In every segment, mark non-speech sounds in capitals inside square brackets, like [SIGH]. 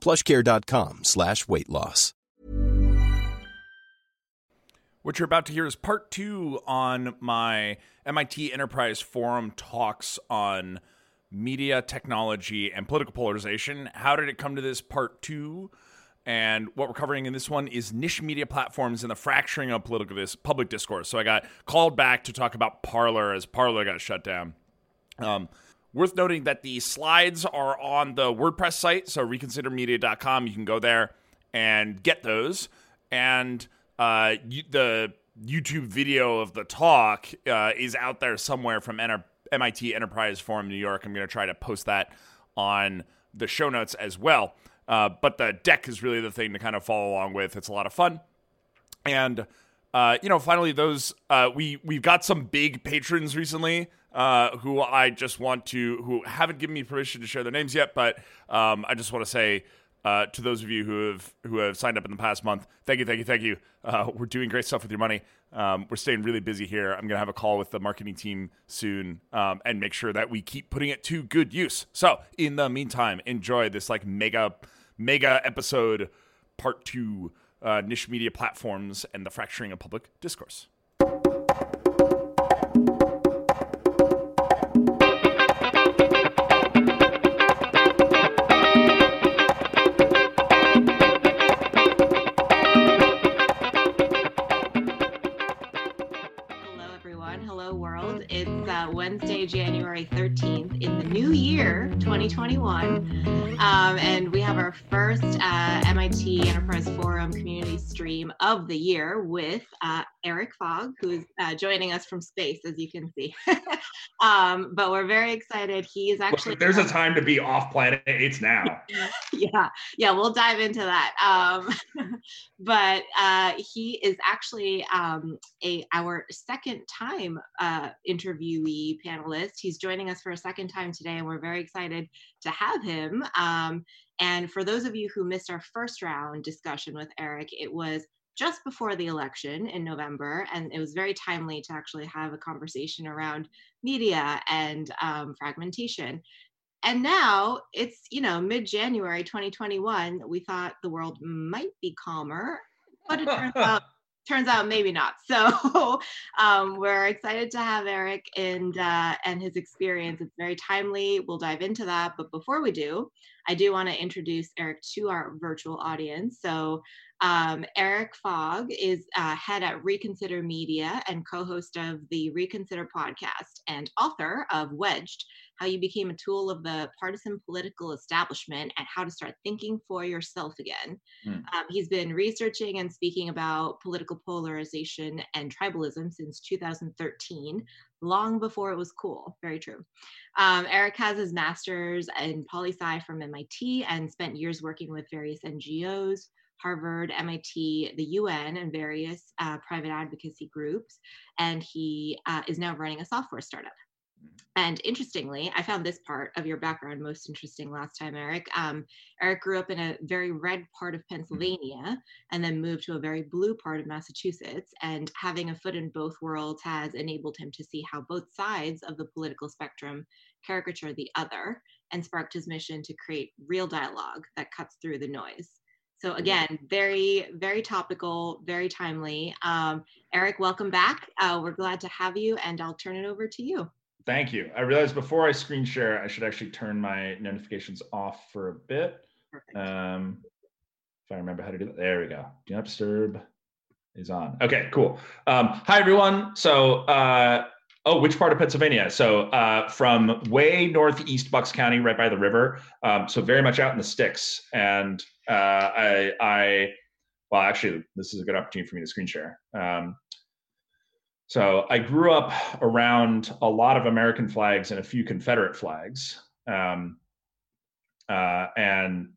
plushcare.com slash weight loss. What you're about to hear is part two on my MIT Enterprise Forum talks on media, technology, and political polarization. How did it come to this part two? And what we're covering in this one is niche media platforms and the fracturing of political dis- public discourse. So I got called back to talk about Parler as Parler got shut down. Um, worth noting that the slides are on the WordPress site, so reconsidermedia.com. You can go there and get those. And uh, you, the YouTube video of the talk uh, is out there somewhere from Enter- MIT Enterprise Forum New York. I'm going to try to post that on the show notes as well. Uh, but the deck is really the thing to kind of follow along with. It's a lot of fun, and uh, you know, finally, those uh, we we've got some big patrons recently uh, who I just want to who haven't given me permission to share their names yet, but um, I just want to say. Uh, to those of you who have who have signed up in the past month, thank you, thank you, thank you. Uh, we're doing great stuff with your money. Um, we're staying really busy here. I'm gonna have a call with the marketing team soon um, and make sure that we keep putting it to good use. So, in the meantime, enjoy this like mega mega episode part two uh, niche media platforms and the fracturing of public discourse. January 13th in the new year, 2021. Um, and we have our first uh, MIT Enterprise Forum community stream of the year with uh, Erik Fogg, who is uh, joining us from space, as you can see. [LAUGHS] um, but we're very excited. He is actually. Look, there's a time to be off planet, it's now. [LAUGHS] yeah yeah we'll dive into that um, [LAUGHS] but uh, he is actually um, a our second time uh, interviewee panelist he's joining us for a second time today and we're very excited to have him um, and for those of you who missed our first round discussion with erik it was just before the election in November, and it was very timely to actually have a conversation around media and um, fragmentation. And now it's you know mid-january 2021 we thought the world might be calmer but it turns [LAUGHS] out turns out maybe not. [LAUGHS] So um, we're excited to have erik and uh, and his experience. It's very timely. We'll dive into that. But before we do i do want to introduce erik to our virtual audience. So um, Erik Fogg is uh, head at Reconsider Media and co host of the Reconsider podcast and author of Wedged How You Became a Tool of the Partisan Political Establishment and How to Start Thinking for Yourself Again. Hmm. Um, he's been researching and speaking about political polarization and tribalism since 2013, long before it was cool. Very true. Um, Erik has his master's in poli sci from MIT and spent years working with various NGOs. Harvard, MIT, the UN, and various uh, private advocacy groups. And he uh, is now running a software startup. And interestingly, I found this part of your background most interesting last time, Erik. Um, Erik grew up in a very red part of Pennsylvania and then moved to a very blue part of Massachusetts. And having a foot in both worlds has enabled him to see how both sides of the political spectrum caricature the other and sparked his mission to create real dialogue that cuts through the noise. So again, very, very topical, very timely. Um, Erik, welcome back. Uh, we're glad to have you, and I'll turn it over to you. Thank you. I realized before I screen share, I should actually turn my notifications off for a bit. Perfect. Um, if I remember how to do that. There we go. Do not disturb is on. Okay, cool. Um, hi everyone. So, uh, oh, which part of Pennsylvania? So, uh, from way northeast Bucks County, right by the river. Um, so very much out in the sticks. And uh, I, I, well, actually, this is a good opportunity for me to screen share. Um, so I grew up around a lot of American flags and a few Confederate flags. Um, uh, and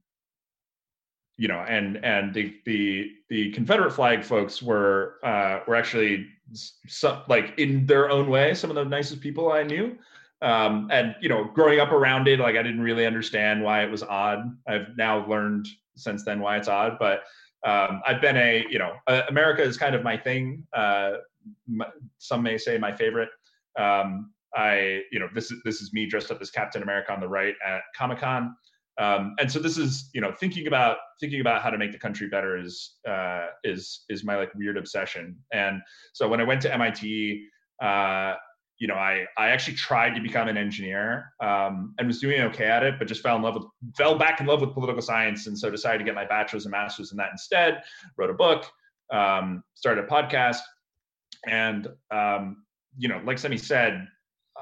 you know, and and the the the Confederate flag folks were uh, were actually some, like in their own way some of the nicest people I knew. Um, and you know, growing up around it, like I didn't really understand why it was odd. I've now learned since then why it's odd, but um, I've been a you know, uh, America is kind of my thing. Uh, my, some may say my favorite. Um, I you know this is this is me dressed up as Captain America on the right at Comic Con. Um, and so this is you know thinking about thinking about how to make the country better is uh, is is my like weird obsession. And so when I went to MIT, uh, you know I I actually tried to become an engineer um, and was doing okay at it, but just fell in love with fell back in love with political science, and so decided to get my bachelor's and master's in that instead. Wrote a book, um, started a podcast, and um, you know like Semi said,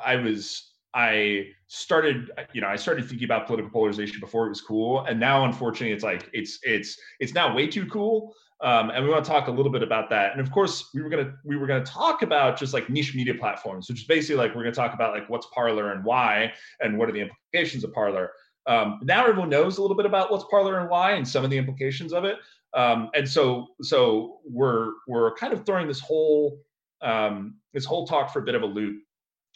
I was I started, you know, I started thinking about political polarization before it was cool, and now, unfortunately, it's like it's it's it's now way too cool. Um, and we want to talk a little bit about that. And of course, we were gonna we were gonna talk about just like niche media platforms, which is basically like we're gonna talk about like what's Parler and why, and what are the implications of Parler. Um, now everyone knows a little bit about what's Parler and why, and some of the implications of it. Um, and so so we're we're kind of throwing this whole um, this whole talk for a bit of a loop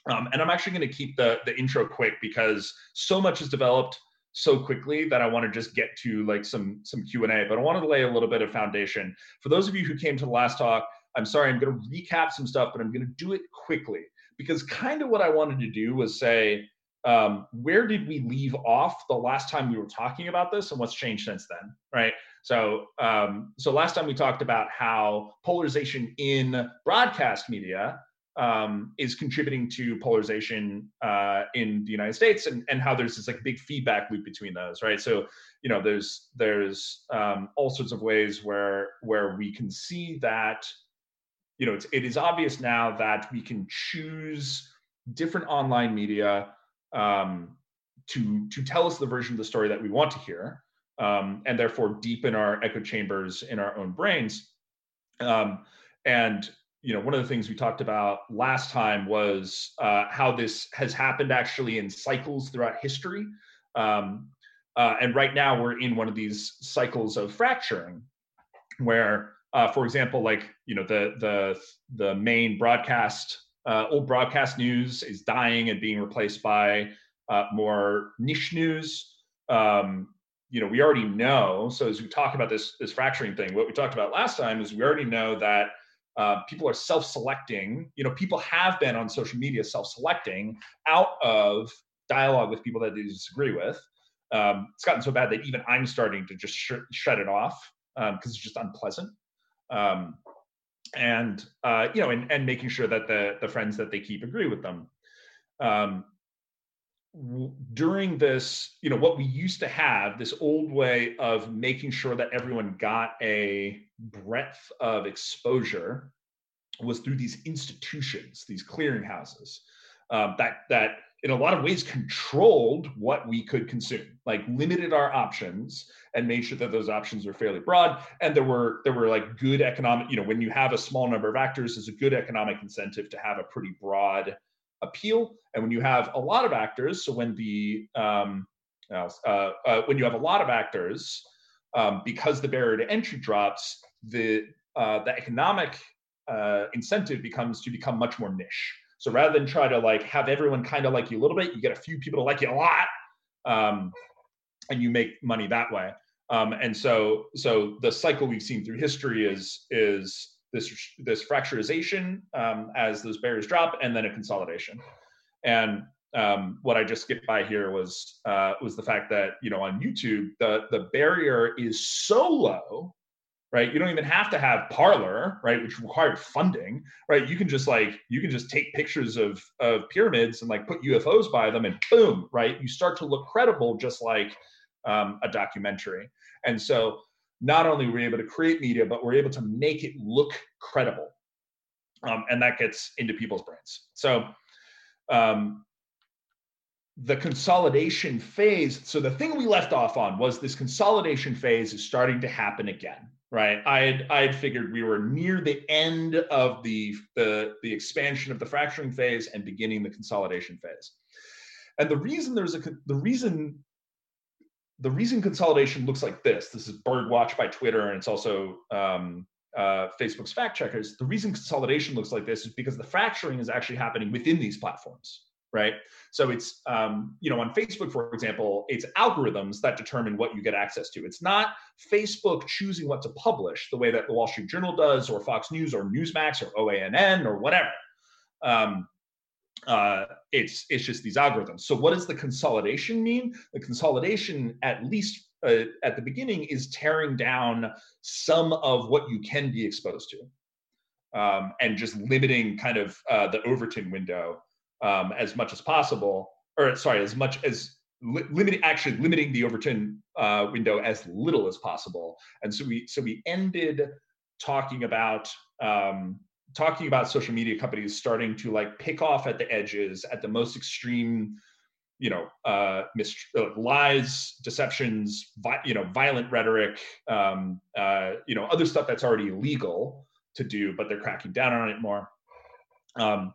um, and I'm actually going to keep the the intro quick because so much has developed so quickly that I want to just get to like some some Q and A. But I want to lay a little bit of foundation for those of you who came to the last talk. I'm sorry, I'm going to recap some stuff, but I'm going to do it quickly because kind of what I wanted to do was say, um, where did we leave off the last time we were talking about this, and what's changed since then, right? So, um, so last time we talked about how polarization in broadcast media um, is contributing to polarization uh, in the United States, and, and how there's this like big feedback loop between those, right? So you know, there's there's um, all sorts of ways where where we can see that you know it's, it is obvious now that we can choose different online media um, to to tell us the version of the story that we want to hear, um, and therefore deepen our echo chambers in our own brains. Um, and you know, one of the things we talked about last time was uh, how this has happened actually in cycles throughout history. Um, uh, and right now we're in one of these cycles of fracturing, where, uh, for example, like you know, the the the main broadcast, uh, old broadcast news is dying and being replaced by uh, more niche news. Um, you know, we already know. So as we talk about this this fracturing thing, what we talked about last time is we already know that uh, people are self-selecting you know people have been on social media self-selecting out of dialogue with people that they disagree with um, it's gotten so bad that even i'm starting to just sh- shut it off because um, it's just unpleasant um, and uh, you know and, and making sure that the the friends that they keep agree with them um, during this, you know, what we used to have, this old way of making sure that everyone got a breadth of exposure was through these institutions, these clearinghouses, um, that that in a lot of ways controlled what we could consume, like limited our options and made sure that those options were fairly broad. And there were there were like good economic, you know, when you have a small number of actors, there's a good economic incentive to have a pretty broad appeal. And when you have a lot of actors, so when the um, uh, uh, when you have a lot of actors, um, because the barrier to entry drops, the uh, the economic uh, incentive becomes to become much more niche. So rather than try to like have everyone kind of like you a little bit, you get a few people to like you a lot, um, and you make money that way. Um, and so so the cycle we've seen through history is is this this fracturization um, as those barriers drop, and then a consolidation. And um, what I just skipped by here was uh, was the fact that you know on YouTube the the barrier is so low, right? You don't even have to have Parler, right, which required funding, right? You can just like you can just take pictures of of pyramids and like put UFOs by them, and boom, right? You start to look credible, just like um, a documentary. And so not only were we able to create media, but we're able to make it look credible. Um, and that gets into people's brains. So um, the consolidation phase. So the thing we left off on was this consolidation phase is starting to happen again, right? I had I had figured we were near the end of the the the expansion of the fracturing phase and beginning the consolidation phase. And the reason there's a the reason the reason consolidation looks like this. This is Birdwatch by Twitter, and it's also um, uh, Facebook's fact checkers. The reason consolidation looks like this is because the fracturing is actually happening within these platforms right? So it's, um, you know, on Facebook, for example, it's algorithms that determine what you get access to. It's not Facebook choosing what to publish the way that the Wall Street Journal does, or Fox News, or Newsmax, or OANN, or whatever. Um, uh, it's it's just these algorithms. So what does the consolidation mean? The consolidation, at least uh, at the beginning, is tearing down some of what you can be exposed to, um, and just limiting kind of uh, the Overton window um, as much as possible, or sorry, as much as li- limiting actually limiting the Overton uh, window as little as possible. And so we so we ended talking about um, talking about social media companies starting to like pick off at the edges at the most extreme you know uh, uh, lies deceptions vi- you know violent rhetoric um, uh, you know other stuff that's already illegal to do but they're cracking down on it more. Um,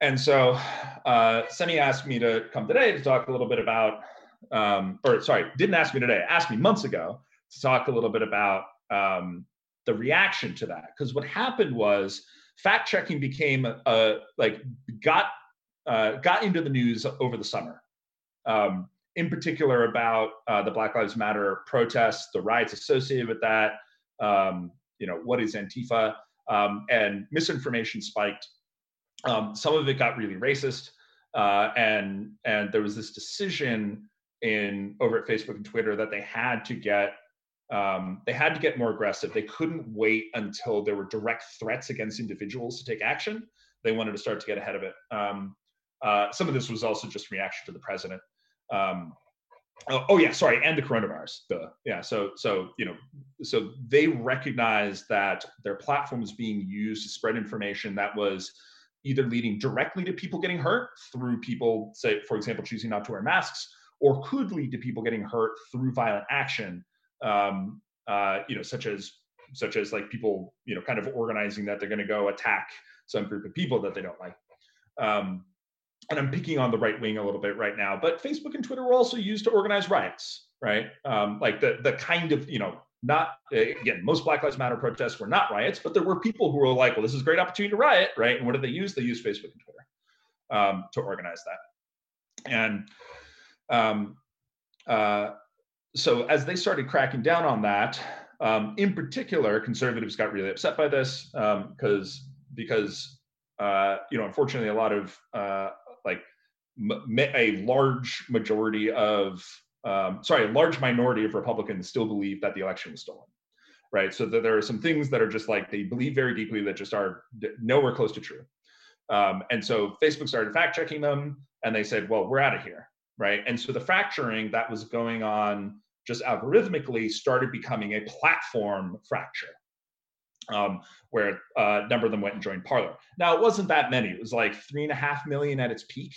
and so uh, Semi asked me to come today to talk a little bit about, um, or sorry, didn't ask me today, asked me months ago to talk a little bit about um, the reaction to that. Because what happened was fact checking became a, like got uh, got into the news over the summer. Um, in particular about uh, the Black Lives Matter protests, the riots associated with that. Um, you know, what is Antifa? Um, and misinformation spiked um, some of it got really racist, uh, and and there was this decision in over at Facebook and Twitter that they had to get um, they had to get more aggressive. They couldn't wait until there were direct threats against individuals to take action. They wanted to start to get ahead of it. Um, uh, some of this was also just reaction to the president. Um, oh, oh, yeah, sorry, and the coronavirus. Yeah, so so you know, so they recognized that their platform was being used to spread information that was either leading directly to people getting hurt through people, say, for example, choosing not to wear masks, or could lead to people getting hurt through violent action, um, uh, you know, such as such as like people, you know, kind of organizing that they're going to go attack some group of people that they don't like. Um, and I'm picking on the right wing a little bit right now, but Facebook and Twitter were also used to organize riots, right? Um, like the the kind of you know not again most black lives matter protests were not riots but there were people who were like well this is a great opportunity to riot right and what did they use they used facebook and twitter um, to organize that and um, uh, so as they started cracking down on that um, in particular conservatives got really upset by this because um, because uh, you know unfortunately a lot of uh, like a large majority of um, sorry, a large minority of Republicans still believe that the election was stolen, right? So that there are some things that are just like they believe very deeply that just are nowhere close to true. Um, and so Facebook started fact checking them, and they said, "Well, we're out of here," right? And so the fracturing that was going on just algorithmically started becoming a platform fracture. Um, where uh, a number of them went and joined Parler. Now it wasn't that many; it was like three and a half million at its peak,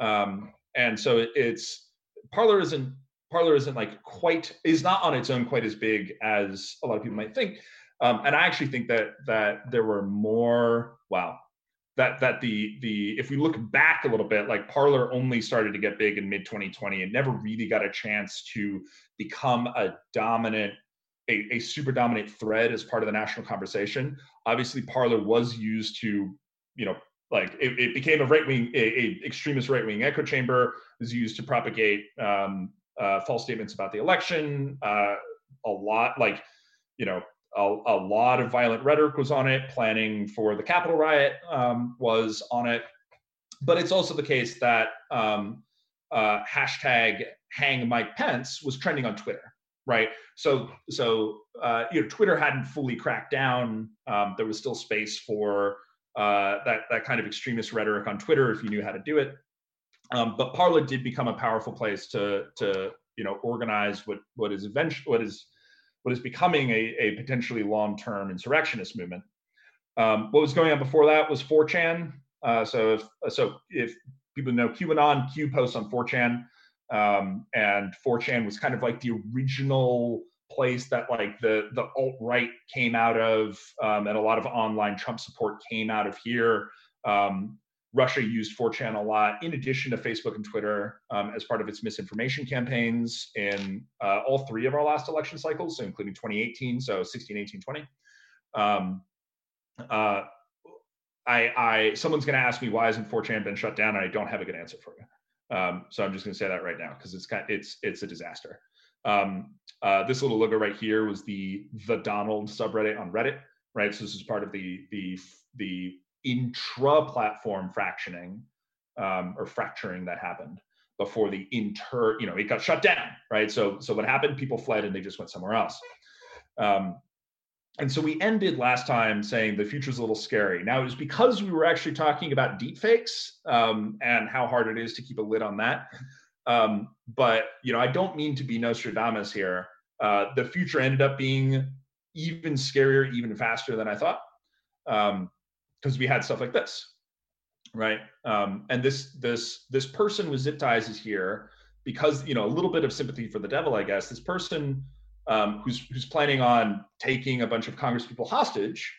um, and so it, it's Parler isn't Parler isn't like quite is not on its own quite as big as a lot of people might think. Um, and I actually think that that there were more wow that that the the if we look back a little bit like Parler only started to get big in mid 2020 and never really got a chance to become a dominant a, a super dominant thread as part of the national conversation obviously Parler was used to you know like it, it became a right wing, a, a, extremist right wing echo chamber was used to propagate um, uh, false statements about the election. Uh, a lot, like you know, a, a, lot of violent rhetoric was on it. Planning for the Capitol riot um, was on it. But it's also the case that um, uh, hashtag Hang Mike Pence was trending on Twitter, right? So, so uh, you know, Twitter hadn't fully cracked down. Um, there was still space for uh, that that kind of extremist rhetoric on Twitter if you knew how to do it. Um, but Parler did become a powerful place to to you know organize what what is eventually what is what is becoming a, a potentially long-term insurrectionist movement. Um, what was going on before that was 4chan. Uh, so if so, if people know QAnon, Q posts on 4chan, um, and 4chan was kind of like the original place that like the the alt right came out of, um, and a lot of online Trump support came out of here. Um, Russia used 4chan a lot, in addition to Facebook and Twitter, um, as part of its misinformation campaigns in uh, all three of our last election cycles, so including 2018, so 16, 18, 20. Um, uh, I, I, someone's going to ask me why hasn't 4chan been shut down, and I don't have a good answer for you. Um, so I'm just going to say that right now because it's kind, it's, it's a disaster. Um, uh, this little logo right here was the the Donald subreddit on Reddit, right? So this is part of the the the intra-platform fractioning um, or fracturing that happened before the inter, you know, it got shut down, right? So, so what happened? People fled and they just went somewhere else. Um, and so we ended last time saying the future's a little scary. Now it was because we were actually talking about deepfakes um, and how hard it is to keep a lid on that. Um, but you know, I don't mean to be Nostradamus here. Uh, the future ended up being even scarier, even faster than I thought. Um, because we had stuff like this, right? Um, and this this this person with zip ties is here because you know a little bit of sympathy for the devil, I guess. This person um, who's who's planning on taking a bunch of Congress people hostage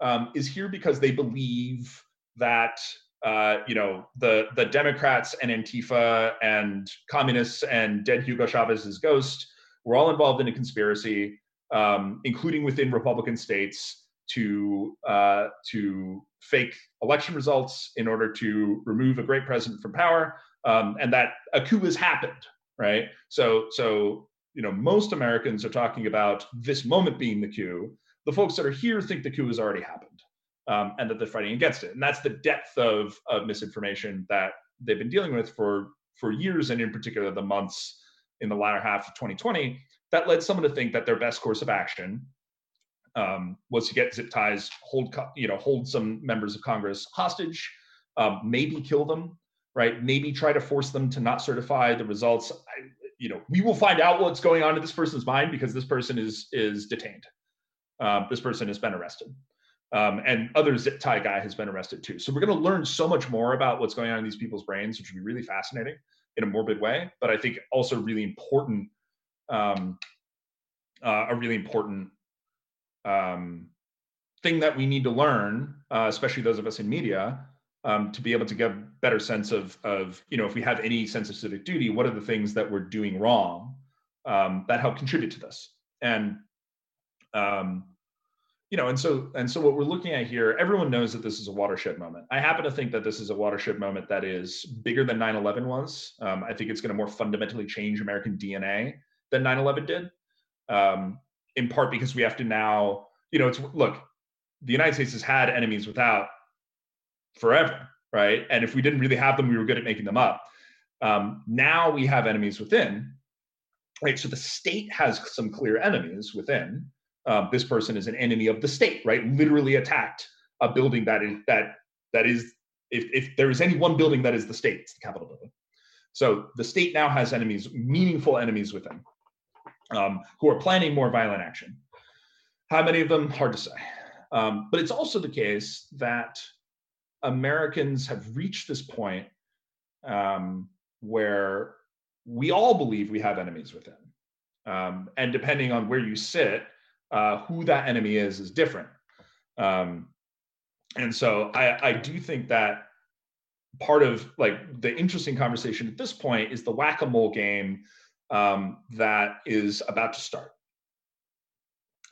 um, is here because they believe that uh, you know the the Democrats and Antifa and communists and dead Hugo Chavez's ghost were all involved in a conspiracy, um, including within Republican states to uh, to fake election results in order to remove a great president from power, um, and that a coup has happened, right? So so you know most Americans are talking about this moment being the coup. The folks that are here think the coup has already happened, um, and that they're fighting against it. And that's the depth of of misinformation that they've been dealing with for for years, and in particular the months in the latter half of 2020 that led someone to think that their best course of action um, was to get zip ties, hold you know hold some members of Congress hostage, um, maybe kill them, right? Maybe try to force them to not certify the results. I, you know, we will find out what's going on in this person's mind because this person is is detained. Um, this person has been arrested. Um, and other zip tie guy has been arrested too. So we're going to learn so much more about what's going on in these people's brains, which would be really fascinating in a morbid way, but I think also really important, um, uh, a really important um, thing that we need to learn, uh, especially those of us in media, um, to be able to get a better sense of, of, you know, if we have any sense of civic duty, what are the things that we're doing wrong um, that help contribute to this? And, um, you know, and so and so what we're looking at here, everyone knows that this is a watershed moment. I happen to think that this is a watershed moment that is bigger than 9/11 was. Um, I think it's going to more fundamentally change American DNA than 9/11 did. Um, in part because we have to now, you know, it's look, the United States has had enemies without forever, right? And if we didn't really have them, we were good at making them up. Um, now we have enemies within, right? So the state has some clear enemies within. Um, this person is an enemy of the state, right? Literally attacked a building that is that that is if if there is any one building that is the state, it's the Capitol building. So the state now has enemies, meaningful enemies within um, who are planning more violent action. How many of them? Hard to say. Um, but it's also the case that Americans have reached this point um, where we all believe we have enemies within. Um, and depending on where you sit, uh, who that enemy is is different. Um, and so I, I do think that part of like the interesting conversation at this point is the whack-a-mole game um, that is about to start.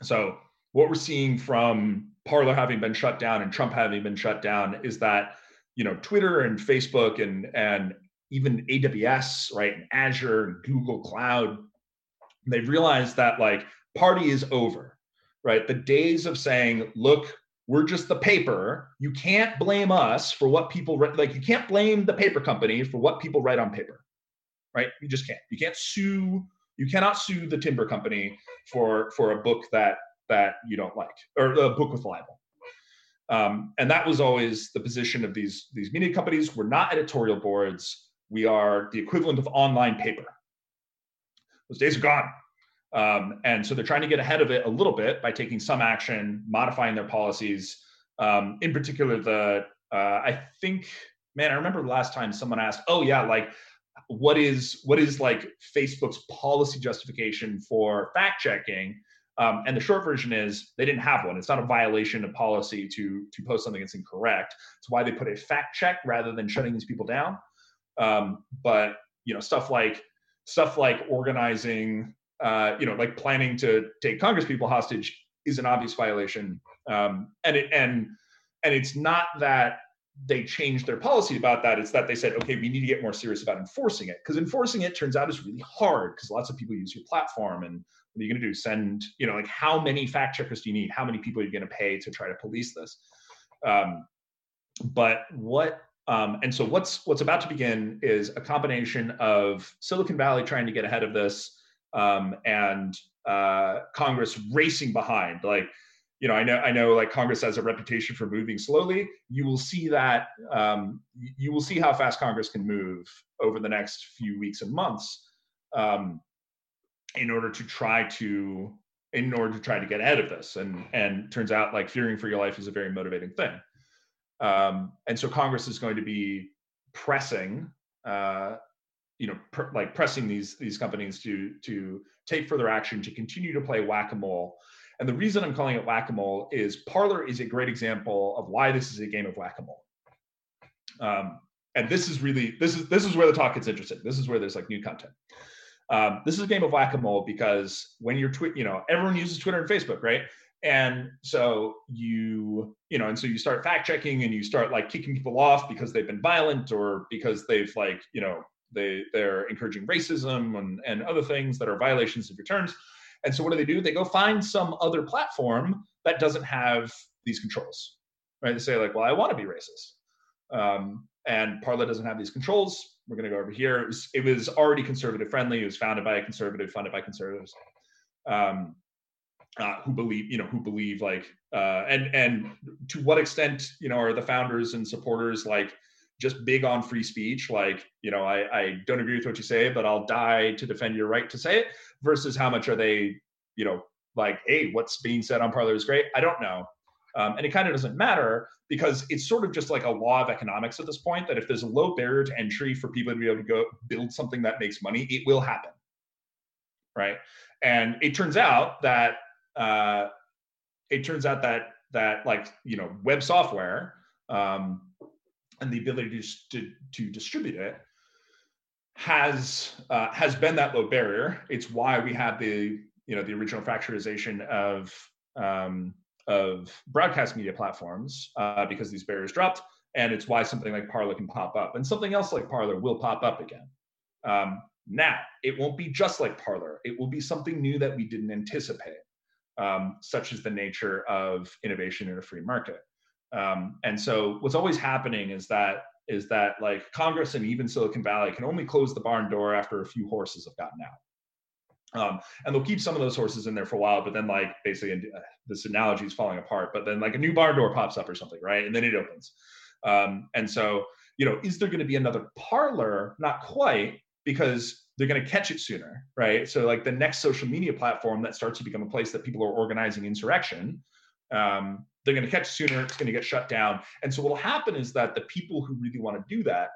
So, what we're seeing from Parler having been shut down and Trump having been shut down is that you know Twitter and Facebook and and even AWS, right, and Azure and Google Cloud, they've realized that like party is over, right? The days of saying, look, we're just the paper. You can't blame us for what people write. Like you can't blame the paper company for what people write on paper right? You just can't. You can't sue. You cannot sue the timber company for for a book that that you don't like or a book with libel. Um, and that was always the position of these these media companies. We're not editorial boards. We are the equivalent of online paper. Those days are gone. Um, and so they're trying to get ahead of it a little bit by taking some action, modifying their policies. Um, in particular, the uh, I think, man, I remember last time someone asked, "Oh yeah, like what is what is like Facebook's policy justification for fact checking?" Um, and the short version is they didn't have one. It's not a violation of policy to to post something that's incorrect. It's why they put a fact check rather than shutting these people down. Um, but you know stuff like stuff like organizing uh, you know, like planning to take Congress people hostage is an obvious violation. Um, and it, and and it's not that they changed their policy about that. It's that they said, okay, we need to get more serious about enforcing it because enforcing it turns out is really hard because lots of people use your platform. And what are you going to do? Send, you know, like how many fact checkers do you need? How many people are you going to pay to try to police this? Um, but what um, and so what's what's about to begin is a combination of Silicon Valley trying to get ahead of this, um, and uh, Congress racing behind. Like, you know, I know, I know, like Congress has a reputation for moving slowly. You will see that. Um, you will see how fast Congress can move over the next few weeks and months, um, in order to try to, in order to try to get ahead of this. And and turns out like fearing for your life is a very motivating thing. Um, and so Congress is going to be pressing uh, you know pr- like pressing these these companies to to take further action to continue to play whack-a-mole and the reason i'm calling it whack-a-mole is parler is a great example of why this is a game of whack-a-mole um, and this is really this is this is where the talk gets interesting. This is where there's like new content. Um, this is a game of whack-a-mole because when you're tweet you know everyone uses twitter and facebook right? And so you you know and so you start fact checking and you start like kicking people off because they've been violent or because they've like you know they they're encouraging racism and, and other things that are violations of your terms. And so what do they do? They go find some other platform that doesn't have these controls. Right? They say like, well, I want to be racist. Um, and Parler doesn't have these controls. We're going to go over here. It was, it was already conservative friendly. It was founded by a conservative, funded by conservatives, um, uh, who believe, you know, who believe like, uh, and and to what extent, you know, are the founders and supporters like just big on free speech, like, you know, I, I don't agree with what you say, but I'll die to defend your right to say it, versus how much are they, you know, like, hey, what's being said on Parler is great. I don't know. Um, and it kind of doesn't matter because it's sort of just like a law of economics at this point that if there's a low barrier to entry for people to be able to go build something that makes money, it will happen. Right. And it turns out that, uh, it turns out that, that like, you know, web software, um, and the ability to, to, distribute it has uh, has been that low barrier. It's why we had the you know the original fracturization of um, of broadcast media platforms uh, because these barriers dropped, and it's why something like Parler can pop up, and something else like Parler will pop up again. Um, now, it won't be just like Parler; it will be something new that we didn't anticipate, um, such as the nature of innovation in a free market. Um, and so what's always happening is that is that like Congress and even Silicon Valley can only close the barn door after a few horses have gotten out. Um, and they'll keep some of those horses in there for a while, but then like basically uh, this analogy is falling apart. But then like a new barn door pops up or something, right? And then it opens. Um, and so you know, is there going to be another Parler? Not quite, because they're going to catch it sooner, right? So like the next social media platform that starts to become a place that people are organizing insurrection um, they're going to catch sooner. It's going to get shut down. And so what will happen is that the people who really want to do that,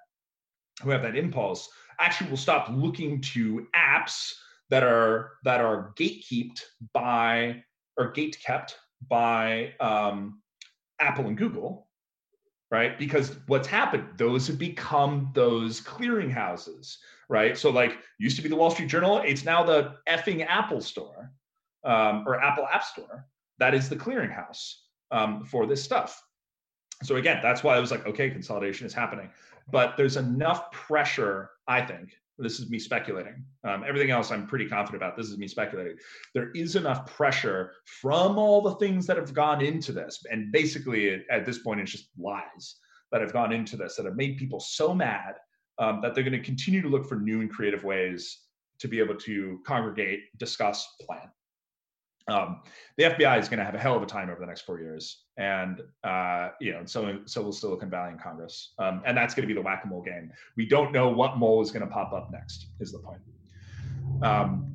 who have that impulse, actually will stop looking to apps that are that are gatekept by or gate kept by um, Apple and Google, right? Because what's happened, those have become those clearinghouses, right? So like used to be the Wall Street Journal, it's now the effing Apple Store um, or Apple App Store. That is the clearinghouse um, for this stuff. So again, that's why I was like, okay, consolidation is happening. But there's enough pressure, I think. This is me speculating. Um, everything else I'm pretty confident about. This is me speculating. There is enough pressure from all the things that have gone into this. And basically, at this point, it's just lies that have gone into this that have made people so mad um, that they're going to continue to look for new and creative ways to be able to congregate, discuss, plan. Um, the FBI is going to have a hell of a time over the next four years, and uh, you know, so so will Silicon Valley and Congress, um, and that's going to be the whack-a-mole game. We don't know what mole is going to pop up next. Is the point? Um,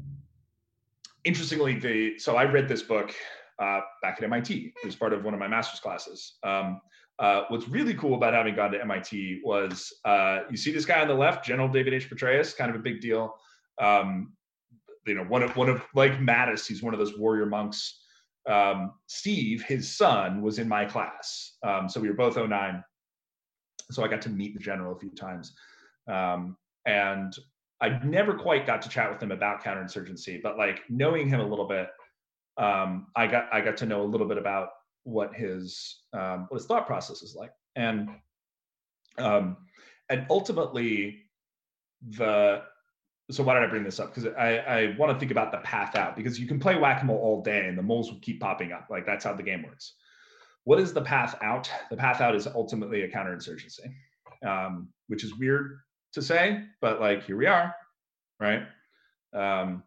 interestingly, the so I read this book uh, back at MIT. It was part of one of my master's classes. Um, uh, what's really cool about having gone to MIT was uh, you see this guy on the left, General David H. Petraeus, kind of a big deal. Um, you know, one of one of like Mattis, he's one of those warrior monks. Um, Steve, his son, was in my class, um, so we were both 09. So I got to meet the general a few times, um, and I never quite got to chat with him about counterinsurgency, but like knowing him a little bit, um, I got I got to know a little bit about what his um, what his thought process is like, and um, and ultimately the so why did I bring this up? Because I, I want to think about the path out because you can play whack-a-mole all day and the moles will keep popping up. Like that's how the game works. What is the path out? The path out is ultimately a counterinsurgency, um, which is weird to say, but like here we are, right? Um,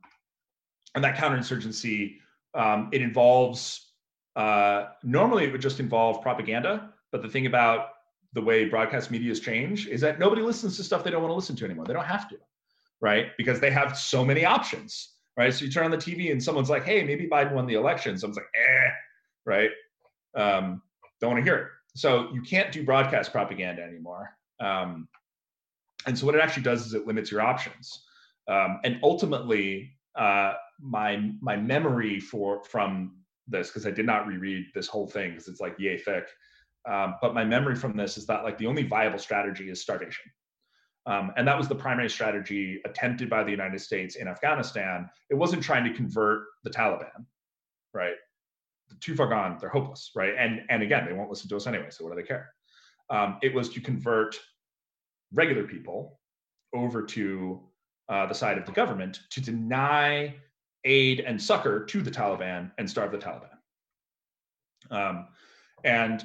and that counterinsurgency, um, it involves uh, normally, it would just involve propaganda. But the thing about the way broadcast media has changed is that nobody listens to stuff they don't want to listen to anymore. They don't have to, right? Because they have so many options, right? So you turn on the TV and someone's like, "Hey, maybe Biden won the election." Someone's like, "Eh," right? Um, don't want to hear it. So you can't do broadcast propaganda anymore. Um, and so what it actually does is it limits your options. Um, and ultimately, uh, my my memory for from this because I did not reread this whole thing because it's like yay thick. Um, but my memory from this is that like the only viable strategy is starvation. Um, and that was the primary strategy attempted by the United States in Afghanistan. It wasn't trying to convert the Taliban, right? Too far gone, they're hopeless, right? And and again, they won't listen to us anyway, so what do they care? Um, it was to convert regular people over to uh, the side of the government to deny aid and succor to the Taliban and starve the Taliban. Um, and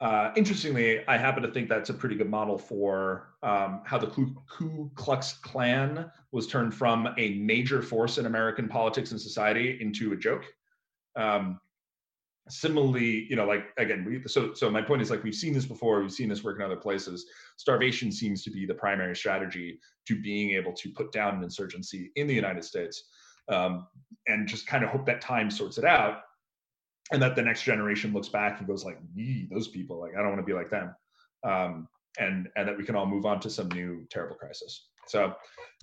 uh, interestingly, I happen to think that's a pretty good model for um, how the Ku, Klux Klan was turned from a major force in American politics and society into a joke. Um, similarly, you know, like again, we, so so my point is like we've seen this before. We've seen this work in other places. Starvation seems to be the primary strategy to being able to put down an insurgency in the United States um, and just kind of hope that time sorts it out and that the next generation looks back and goes like those people like i don't want to be like them um, and and that we can all move on to some new terrible crisis so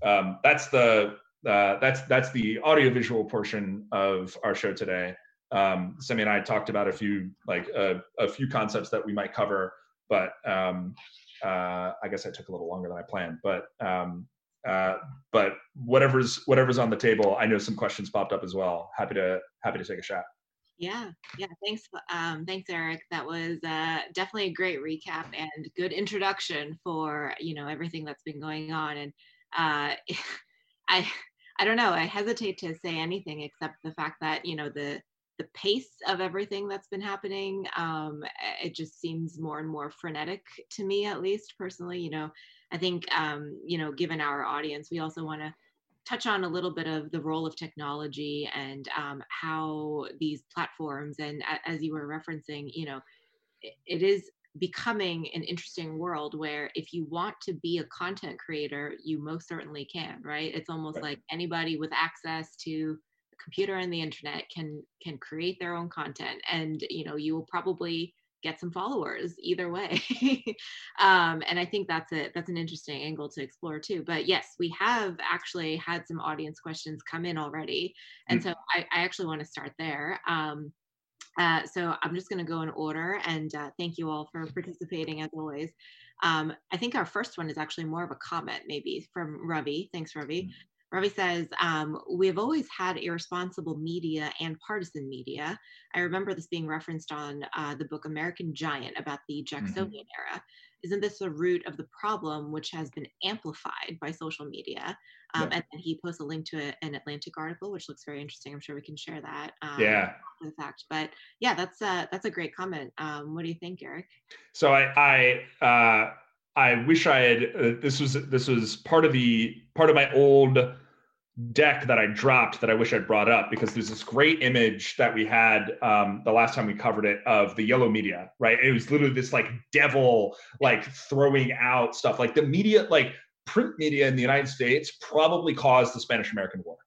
um, that's the uh, that's that's the audiovisual portion of our show today um, and I talked about a few like uh, a few concepts that we might cover, but um, uh, I guess I took a little longer than I planned. But um, uh, but whatever's whatever's on the table, I know some questions popped up as well. Happy to happy to take a shot. Yeah, yeah. Thanks, um, thanks, Erik. That was uh, definitely a great recap and good introduction for you know everything that's been going on. And uh, [LAUGHS] I, I don't know. I hesitate to say anything except the fact that you know the the pace of everything that's been happening. Um, it just seems more and more frenetic to me, at least personally. You know, I think, um, you know, given our audience, we also want to touch on a little bit of the role of technology and um, how these platforms, and as you were referencing, you know, it, it is becoming an interesting world where if you want to be a content creator, you most certainly can, right? It's almost right. like anybody with access to the computer and the internet can can create their own content and you know you will probably get some followers either way. [LAUGHS] Um, and i think that's a that's an interesting angle to explore too. But yes we have actually had some audience questions come in already. And mm-hmm. so I, I, actually want to start there. Um, uh, so i'm just going to go in order and uh, thank you all for participating as always. Um, i think our first one is actually more of a comment maybe from ravi. Thanks ravi. Mm-hmm. Ravi says, um, We have always had irresponsible media and partisan media. I remember this being referenced on uh, the book American Giant about the Jacksonian mm-hmm. era. Isn't this the root of the problem, which has been amplified by social media? Um, yeah. And then he posts a link to an Atlantic article, which looks very interesting. I'm sure we can share that. Um, yeah. The fact, but yeah, that's a, that's a great comment. Um, what do you think, Erik? So I, I, uh, I wish I had. Uh, this was this was part of the part of my old deck that I dropped that I wish I'd brought up because there's this great image that we had um, the last time we covered it of the yellow media, right? It was literally this like devil like throwing out stuff like the media, like print media in the United States probably caused the Spanish American War,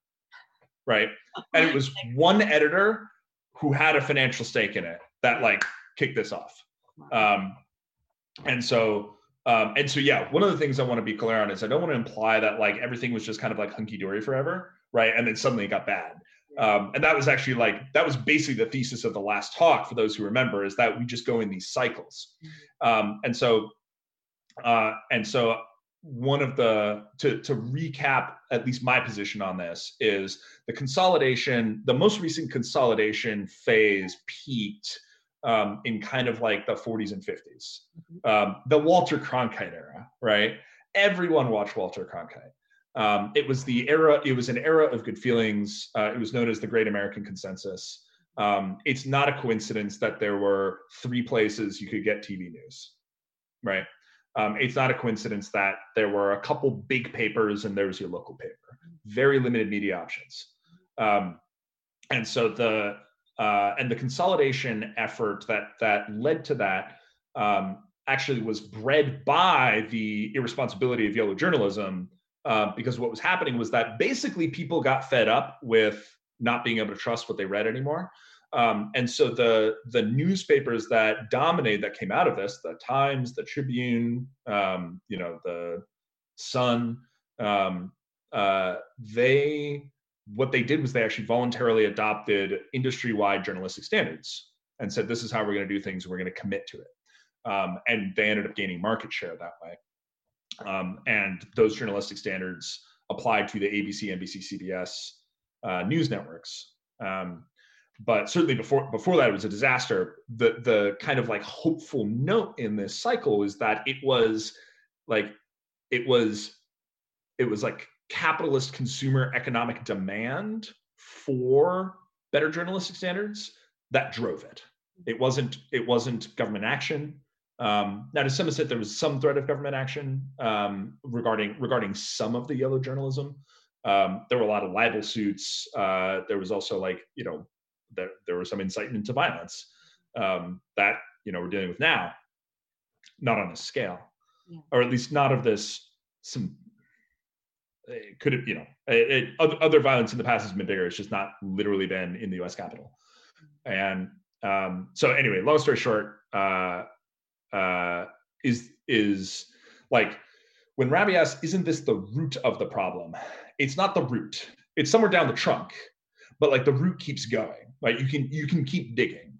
right? And it was [LAUGHS] one editor who had a financial stake in it that like kicked this off. Um, and so um, and so yeah, one of the things I want to be clear on is I don't want to imply that like everything was just kind of like hunky dory forever, right? And then suddenly it got bad. Um, and that was actually like that was basically the thesis of the last talk for those who remember is that we just go in these cycles. Um, and so uh, and so one of the to to recap at least my position on this is the consolidation the most recent consolidation phase peaked um, in kind of like the 40s and 50s mm-hmm. um, the walter cronkite era right? Everyone watched walter cronkite. Um, it was the era it was an era of good feelings. Uh, it was known as the great american consensus. Um, it's not a coincidence that there were three places you could get tv news right? Um, it's not a coincidence that there were a couple big papers and there was your local paper. Very limited media options, um, and so the uh, and the consolidation effort that that led to that um, actually was bred by the irresponsibility of yellow journalism. Uh, because what was happening was that basically people got fed up with not being able to trust what they read anymore. Um, and so the the newspapers that dominated that came out of this, the Times, the Tribune, um, you know, the Sun, um, uh, they what they did was they actually voluntarily adopted industry-wide journalistic standards and said this is how we're going to do things. We're going to commit to it, um, and they ended up gaining market share that way. Um, and those journalistic standards applied to the ABC, NBC, CBS uh, news networks. Um, but certainly before before that it was a disaster the the kind of like hopeful note in this cycle is that it was like it was it was like capitalist consumer economic demand for better journalistic standards that drove it. It wasn't it wasn't government action. Um, now to some extent there was some threat of government action um, regarding regarding some of the yellow journalism. Um, there were a lot of libel suits. Uh, there was also like you know there, there was some incitement to violence um, that you know we're dealing with now, not on this scale, yeah. or at least not of this. Some it could have you know it, it, other violence in the past has been bigger. It's just not literally been in the U.S. Capitol, and um, so anyway, long story short, uh, uh, is is like when Rabbi asks, "Isn't this the root of the problem?" It's not the root. It's somewhere down the trunk, but like the root keeps going right? You can you can keep digging.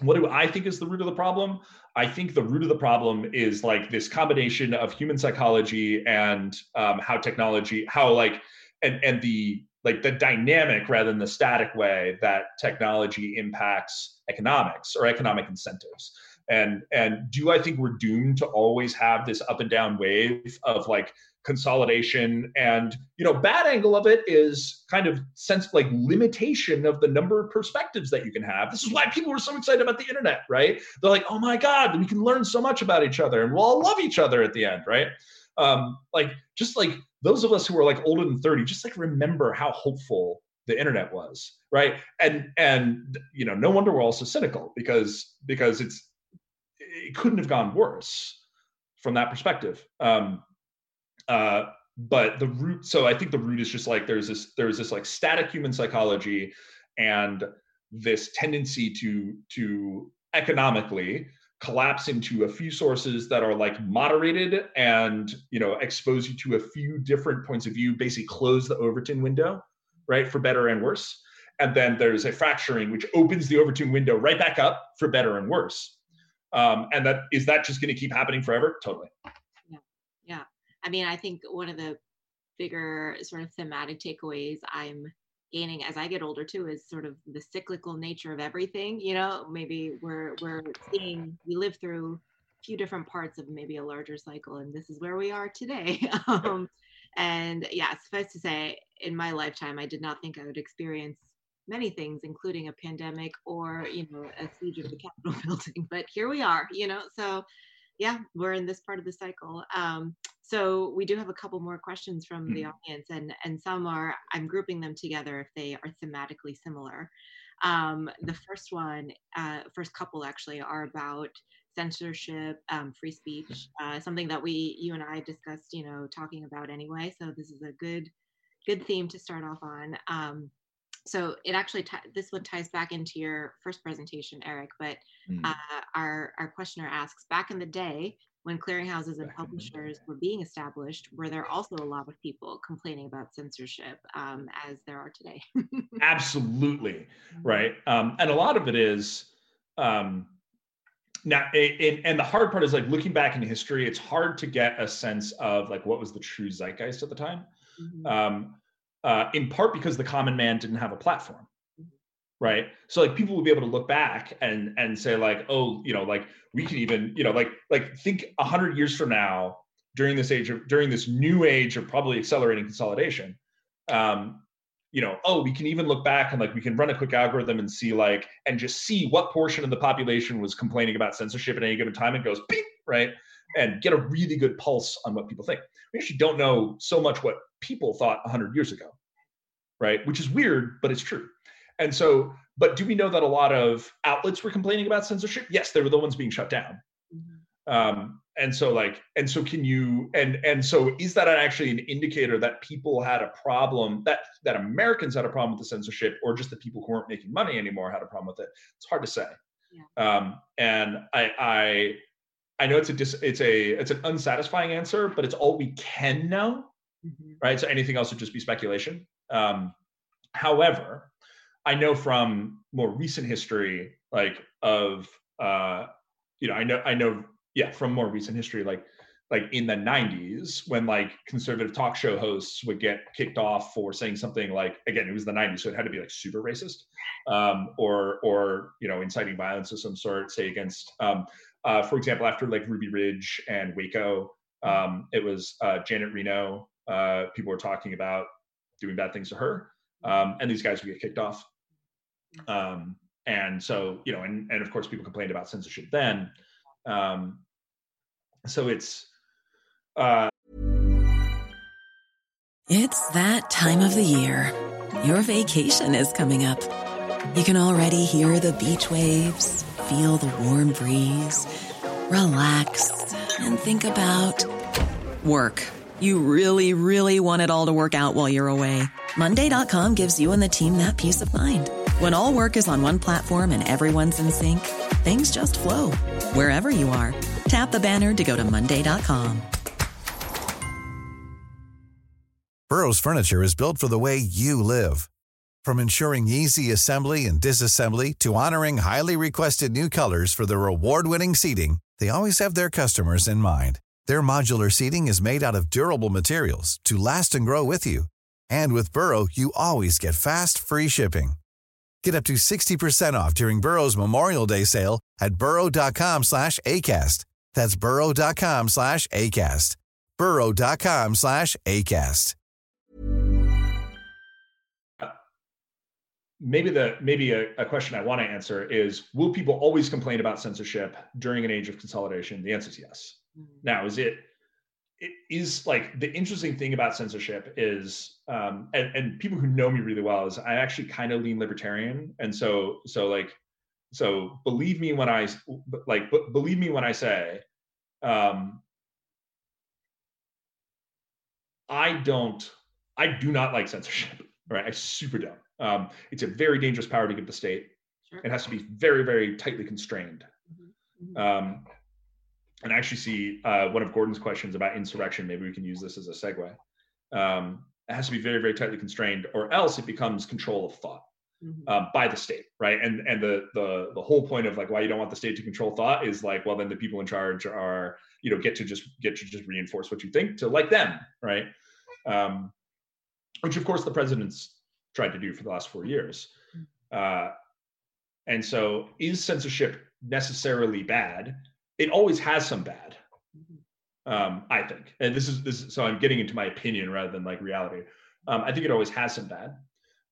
What do I think is the root of the problem? I think the root of the problem is like this combination of human psychology and um, how technology, how like, and and the like the dynamic rather than the static way that technology impacts economics or economic incentives. And and do i think we're doomed to always have this up and down wave of like consolidation. And you know bad angle of it is kind of sense like limitation of the number of perspectives that you can have. This is why people were so excited about the internet right? They're like oh my god we can learn so much about each other and we'll all love each other at the end right? Um like just like those of us who are like older than 30 just like remember how hopeful the internet was right? And and you know no wonder we're all so cynical because because it's it couldn't have gone worse from that perspective. Um uh, but the root, so I think the root is just like there's this there's this like static human psychology and this tendency to to economically collapse into a few sources that are like moderated and you know expose you to a few different points of view basically close the overton window right for better and worse. And then there's a fracturing which opens the overton window right back up for better and worse. Um, and that is that just going to keep happening forever? Totally I mean, I think one of the bigger sort of thematic takeaways I'm gaining as I get older too is sort of the cyclical nature of everything. You know, maybe we're we're seeing we live through a few different parts of maybe a larger cycle, and this is where we are today. [LAUGHS] um, and yeah, suffice to say, in my lifetime, I did not think I would experience many things, including a pandemic or you know a siege of the Capitol [LAUGHS] building. But here we are. You know, so yeah, we're in this part of the cycle. Um, so we do have a couple more questions from mm-hmm. the audience, and and some are I'm grouping them together if they are thematically similar. Um, the first one, uh, first couple actually, are about censorship, um, free speech, uh, something that we you and I discussed, you know, talking about anyway. So this is a good good theme to start off on. Um, so it actually t- this one ties back into your first presentation, Erik. But Mm. uh, our our questioner asks: Back in the day, when clearinghouses and Back in the publishers were being established, were there also a lot of people complaining about censorship, um, as there are today? [LAUGHS] Absolutely. right um, and a lot of it is um, now and, and the hard part is like looking back in history it's hard to get a sense of like what was the true zeitgeist at the time Mhm. um, uh, in part because the common man didn't have a platform right? So like people will be able to look back and and say like oh you know like we can even you know like like think a hundred years from now during this age of during this new age of probably accelerating consolidation um you know oh we can even look back and like we can run a quick algorithm and see like and just see what portion of the population was complaining about censorship at any given time and goes beep right? And get a really good pulse on what people think. We actually don't know so much what people thought 100 years ago right? Which is weird but it's true and so but do we know that a lot of outlets were complaining about censorship yes they were the ones being shut down Mhm. um and so like and so can you and and so is that actually an indicator that people had a problem that that americans had a problem with the censorship or just the people who weren't making money anymore had a problem with it it's hard to say um and i i i know it's a dis, it's a it's an unsatisfying answer but it's all we can know Mhm. right? So anything else would just be speculation. Um, however, I know from more recent history, like of uh, you know, I know I know, yeah, from more recent history, like like in the 90s when like conservative talk show hosts would get kicked off for saying something like again it was the 90s so it had to be like super racist um, or or you know inciting violence of some sort say against um, uh, for example after like ruby ridge and waco um, it was uh, janet reno uh, people were talking about doing bad things to her um, and these guys would get kicked off um, and so you know and, and of course people complained about censorship then um, so it's uh, It's that time of the year. Your vacation is coming up. You can already hear the beach waves, feel the warm breeze, relax, and think about work. You really, really want it all to work out while you're away. Monday.com gives you and the team that peace of mind. When all work is on one platform and everyone's in sync, things just flow wherever you are. Tap the banner to go to Monday.com. Burrow's furniture is built for the way you live. From ensuring easy assembly and disassembly to honoring highly requested new colors for their award-winning seating, they always have their customers in mind. Their modular seating is made out of durable materials to last and grow with you. And with Burrow, you always get fast, free shipping. Get up to 60% off during Burrow's Memorial Day sale at burrow.com slash ACAST. That's burrow.com slash ACAST. burrow.com slash ACAST. maybe the maybe a, a question I want to answer is will people always complain about censorship during an age of consolidation? The answer is yes. Mhm. Now, is it it is like the interesting thing about censorship is um and, and people who know me really well is I actually kind of lean libertarian. And so so like so believe me when I like believe me when I say um I don't I do not like censorship. [LAUGHS] Right. I super don't. Um, it's a very dangerous power to give the state. Sure. It has to be very, very tightly constrained. Mhm. Um, and I actually see uh, one of Gordon's questions about insurrection. Maybe we can use this as a segue. Um, it has to be very, very tightly constrained, or else it becomes control of thought Mhm. um, by the state, right? And and the the the whole point of like why you don't want the state to control thought is like, well, then the people in charge are you know get to just get to just reinforce what you think to like them, right? Um, which of course the president's tried to do for the last four years. Uh, and so, is censorship necessarily bad? It always has some bad. Um, I think. And this is this. Is, so I'm getting into my opinion rather than like reality. Um, I think it always has some bad,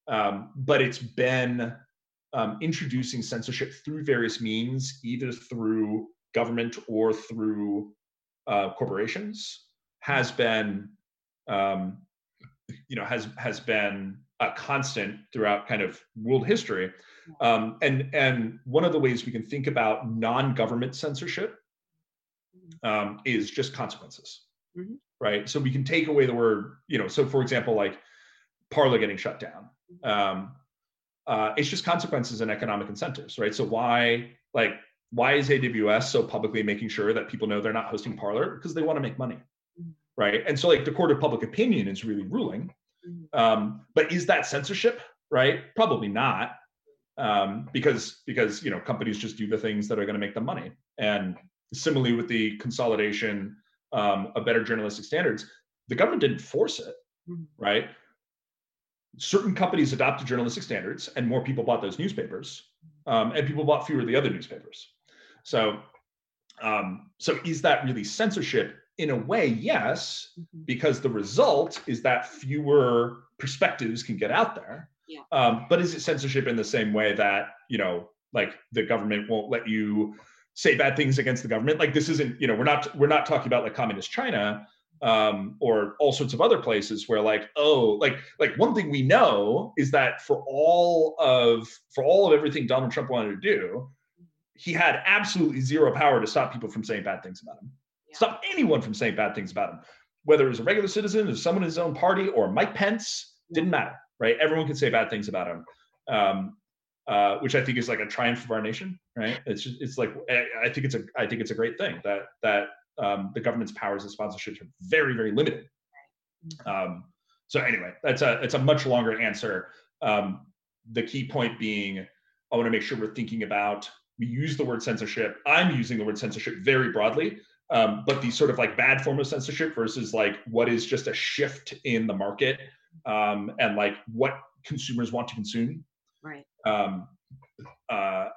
um, but it's been um, introducing censorship through various means, either through government or through uh, corporations, has been, um, you know, has has been a constant throughout kind of world history. Um, and and one of the ways we can think about non-government censorship um, is just consequences, Mhm. right? So we can take away the word, you know. So for example, like Parler getting shut down. Um, uh, it's just consequences and economic incentives, right? So why like why is AWS so publicly making sure that people know they're not hosting Parler because they want to make money, mm-hmm. right? And so like the court of public opinion is really ruling, mm-hmm. um, but is that censorship, right? Probably not, um, because because you know companies just do the things that are going to make them money. And similarly with the consolidation um, of better journalistic standards, the government didn't force it, mm-hmm. right? certain companies adopted journalistic standards and more people bought those newspapers um, and people bought fewer of the other newspapers so um, so is that really censorship in a way yes mm-hmm. because the result is that fewer perspectives can get out there yeah. um, but is it censorship in the same way that you know like the government won't let you say bad things against the government. Like this isn't you know we're not we're not talking about like communist china um, or all sorts of other places where like oh like like one thing we know is that for all of for all of everything donald trump wanted to do he had absolutely zero power to stop people from saying bad things about him. Yeah. stop anyone from saying bad things about him. Whether it was a regular citizen or someone in his own party or mike pence didn't matter right? Everyone could say bad things about him. Um, uh, which I think is like a triumph of our nation, right? It's just, it's like I think it's a I think it's a great thing that that um, the government's powers of sponsorship are very, very limited. Um, so anyway, that's a it's a much longer answer. Um, the key point being, I want to make sure we're thinking about we use the word censorship. I'm using the word censorship very broadly, um, but the sort of like bad form of censorship versus like what is just a shift in the market um, and like what consumers want to consume. Right. Um, uh,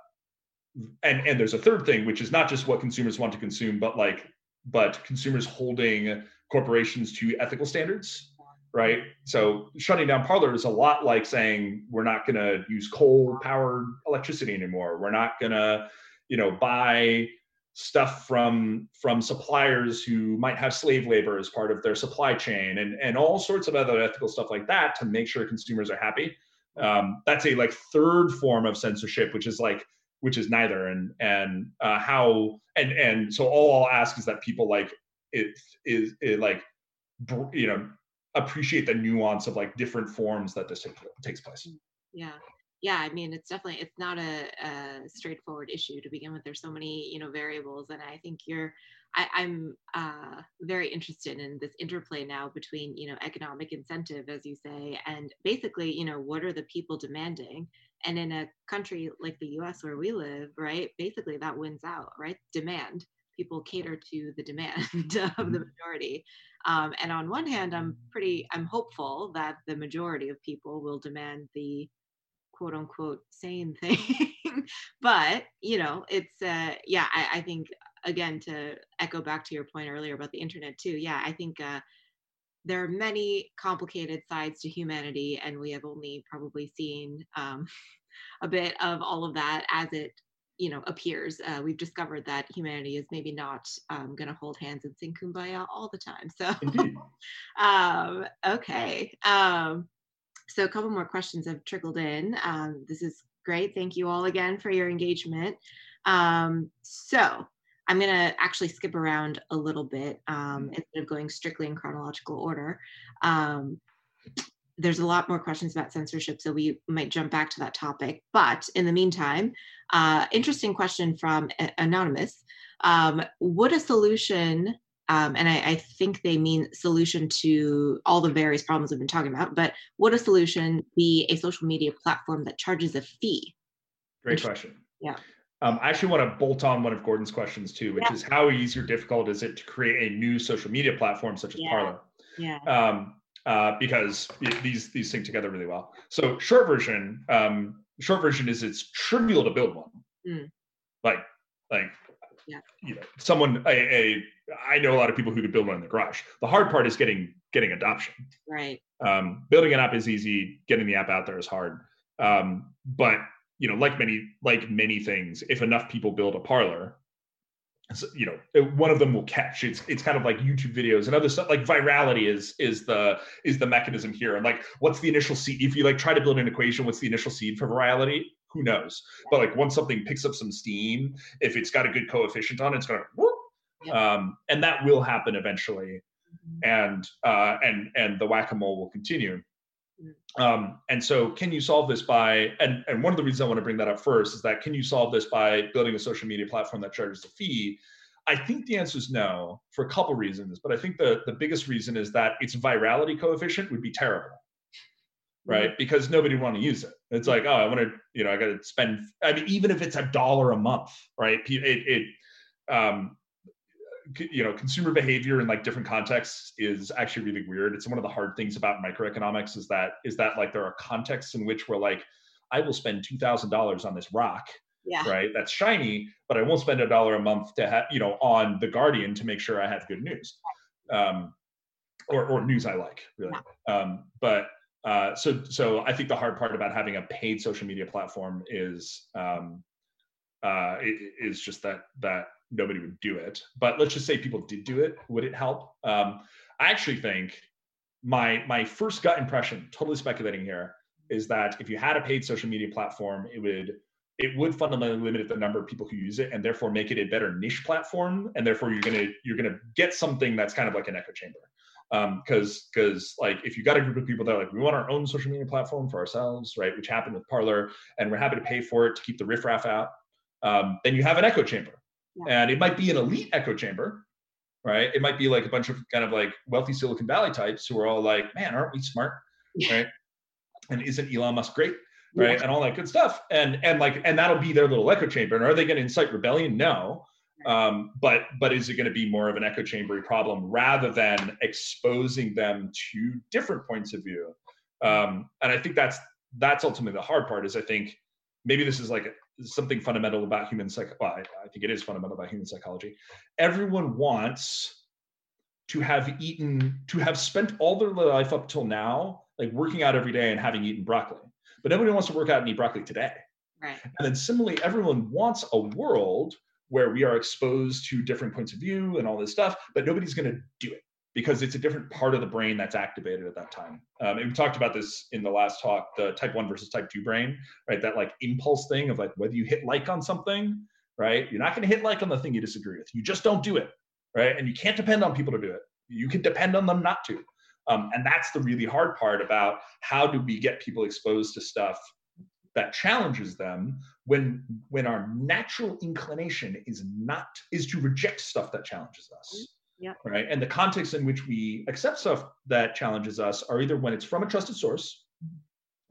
and and there's a third thing, which is not just what consumers want to consume, but like but consumers holding corporations to ethical standards right? So shutting down Parler is a lot like saying we're not going to use coal powered electricity anymore. We're not going to you know buy stuff from from suppliers who might have slave labor as part of their supply chain and and all sorts of other ethical stuff like that to make sure consumers are happy um, that's a like third form of censorship which is like which is neither and and uh, how and and so all I'll ask is that people like it is it like you know appreciate the nuance of like different forms that this take, takes place. Yeah. Yeah, I mean, it's definitely it's not a, a, straightforward issue to begin with. There's so many, you know, variables, and I think you're, I, am uh, very interested in this interplay now between, you know, economic incentive, as you say, and basically, you know, what are the people demanding, and in a country like the US where we live, right, basically that wins out, right? Demand. People cater to the demand [LAUGHS] of the mm-hmm. majority. Um, and on one hand, I'm pretty, I'm hopeful that the majority of people will demand the quote unquote sane thing. [LAUGHS] but, you know, it's, uh, yeah, I, I think, again, to echo back to your point earlier about the internet too, yeah, I think, uh, there are many complicated sides to humanity, and we have only probably seen um, [LAUGHS] a bit of all of that as it you know appears uh, we've discovered that humanity is maybe not um, going to hold hands and sing kumbaya all the time so [LAUGHS] um, okay um, so a couple more questions have trickled in um, this is great thank you all again for your engagement um, so I'm going to actually skip around a little bit um, mm-hmm. instead of going strictly in chronological order. Um, there's a lot more questions about censorship, so we might jump back to that topic. But in the meantime, uh, interesting question from Anonymous. Um, would a solution, um, and I, I, think they mean solution to all the various problems we've been talking about, but would a solution be a social media platform that charges a fee? Great question. Yeah. Um, I actually want to bolt on one of Gordon's questions too, which yeah. is how easy or difficult is it to create a new social media platform such as yeah. Parler? Yeah. Um, uh, because these these sync together really well. So short version, um, short version is it's trivial to build one. Mm. Like like yeah. you know someone a, a I know a lot of people who could build one in the garage. The hard part is getting getting adoption. Right. Um, building an app is easy. Getting the app out there is hard. Um, but you know, like many like many things, if enough people build a Parler, you know, one of them will catch. It's it's kind of like YouTube videos and other stuff. Like virality is is the is the mechanism here. And like, what's the initial seed? If you like try to build an equation, what's the initial seed for virality? Who knows? But like, once something picks up some steam, if it's got a good coefficient on it, it's gonna whoop, um, and that will happen eventually. Mm-hmm. And uh, and and the whack a mole will continue. Mm. Um, and so, can you solve this by? And and one of the reasons I want to bring that up first is that can you solve this by building a social media platform that charges a fee? I think the answer is no for a couple reasons, but I think the the biggest reason is that its virality coefficient would be terrible, right? Mm-hmm. Because nobody would want to use it. It's like, oh, I want to, you know, I got to spend. I mean, even if it's a dollar a month, right? It, it um, you know consumer behavior in like different contexts is actually really weird it's one of the hard things about microeconomics is that is that like there are contexts in which we're like i will spend $2000 on this rock yeah. right that's shiny but i won't spend a dollar a month to have you know on the guardian to make sure i have good news um, or, or news i like really yeah. um, but uh, so so i think the hard part about having a paid social media platform is um, uh, is just that that nobody would do it. But let's just say people did do it. Would it help? Um, I actually think my my first gut impression, totally speculating here, is that if you had a paid social media platform, it would it would fundamentally limit the number of people who use it and therefore make it a better niche platform and therefore you're gonna you're gonna get something that's kind of like an echo chamber because um, because like if you got a group of people that are like we want our own social media platform for ourselves right which happened with parler and we're happy to pay for it to keep the riffraff out um, then you have an echo chamber. Yeah. and it might be an elite echo chamber right? It might be like a bunch of kind of like wealthy silicon valley types who are all like man aren't we smart? Yeah. right? And isn't elon musk great? Right? Yeah. and all that good stuff. And and like and that'll be their little echo chamber. And are they going to incite rebellion? No um, but but is it going to be more of an echo chamber problem rather than exposing them to different points of view um, and i think that's that's ultimately the hard part is i think maybe this is like something fundamental about human psych. Well, I, I think it is fundamental about human psychology. Everyone wants to have eaten, to have spent all their life up till now, like working out every day and having eaten broccoli. But nobody wants to work out and eat broccoli today. Right. And then similarly, everyone wants a world where we are exposed to different points of view and all this stuff, but nobody's going to do it because it's a different part of the brain that's activated at that time. Um, and we talked about this in the last talk, the type one versus type two brain, right? That like impulse thing of like whether you hit like on something, right? You're not going to hit like on the thing you disagree with. You just don't do it, right? And you can't depend on people to do it. You can depend on them not to. Um, and that's the really hard part about how do we get people exposed to stuff that challenges them when when our natural inclination is not is to reject stuff that challenges us yeah. Right. And the context in which we accept stuff that challenges us are either when it's from a trusted source,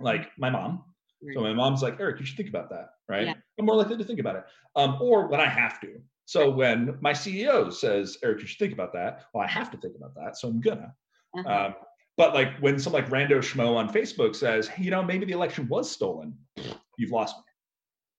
like my mom. Right. So my mom's like, Erik, you should think about that. Right. Yeah. I'm more likely to think about it. Um, or when I have to. So when my CEO says, Erik, you should think about that. Well, I have to think about that. So I'm gonna. Uh-huh. Um, but like when some like rando schmo on Facebook says, hey, you know, maybe the election was stolen, you've lost me.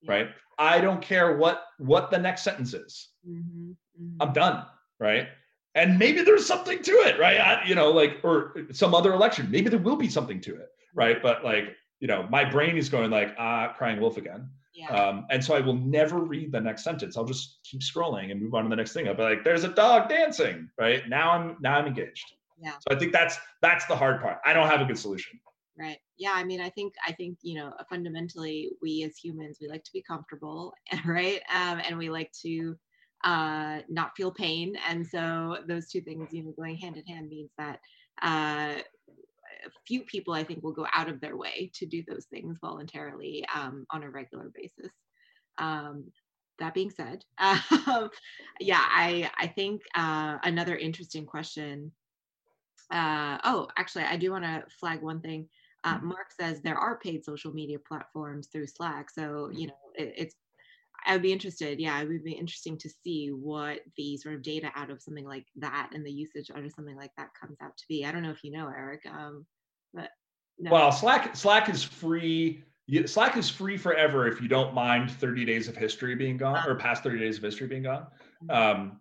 Yeah. Right. I don't care what what the next sentence is. Mm-hmm. Mm-hmm. I'm done. Right and maybe there's something to it right I, you know like or some other election maybe there will be something to it right but like you know my brain is going like ah crying wolf again yeah. um, and so i will never read the next sentence i'll just keep scrolling and move on to the next thing i'll be like there's a dog dancing right now i'm now i'm engaged yeah so i think that's that's the hard part i don't have a good solution right yeah i mean i think i think you know fundamentally we as humans we like to be comfortable [LAUGHS] right um, and we like to uh, not feel pain. And so those two things, you know, going hand in hand means that uh, a few people, I think, will go out of their way to do those things voluntarily um, on a regular basis. Um, that being said, [LAUGHS] um, yeah, I I think uh, another interesting question. Uh, oh, actually, I do want to flag one thing. Uh, mm-hmm. Mark says there are paid social media platforms through Slack, so you know it, it's I would be interested. Yeah, it would be interesting to see what the sort of data out of something like that and the usage out of something like that comes out to be. I don't know if you know, Erik, um, but no. well, Slack Slack is free. Slack is free forever if you don't mind 30 days of history being gone uh-huh. or past 30 days of history being gone. Mm-hmm. Um,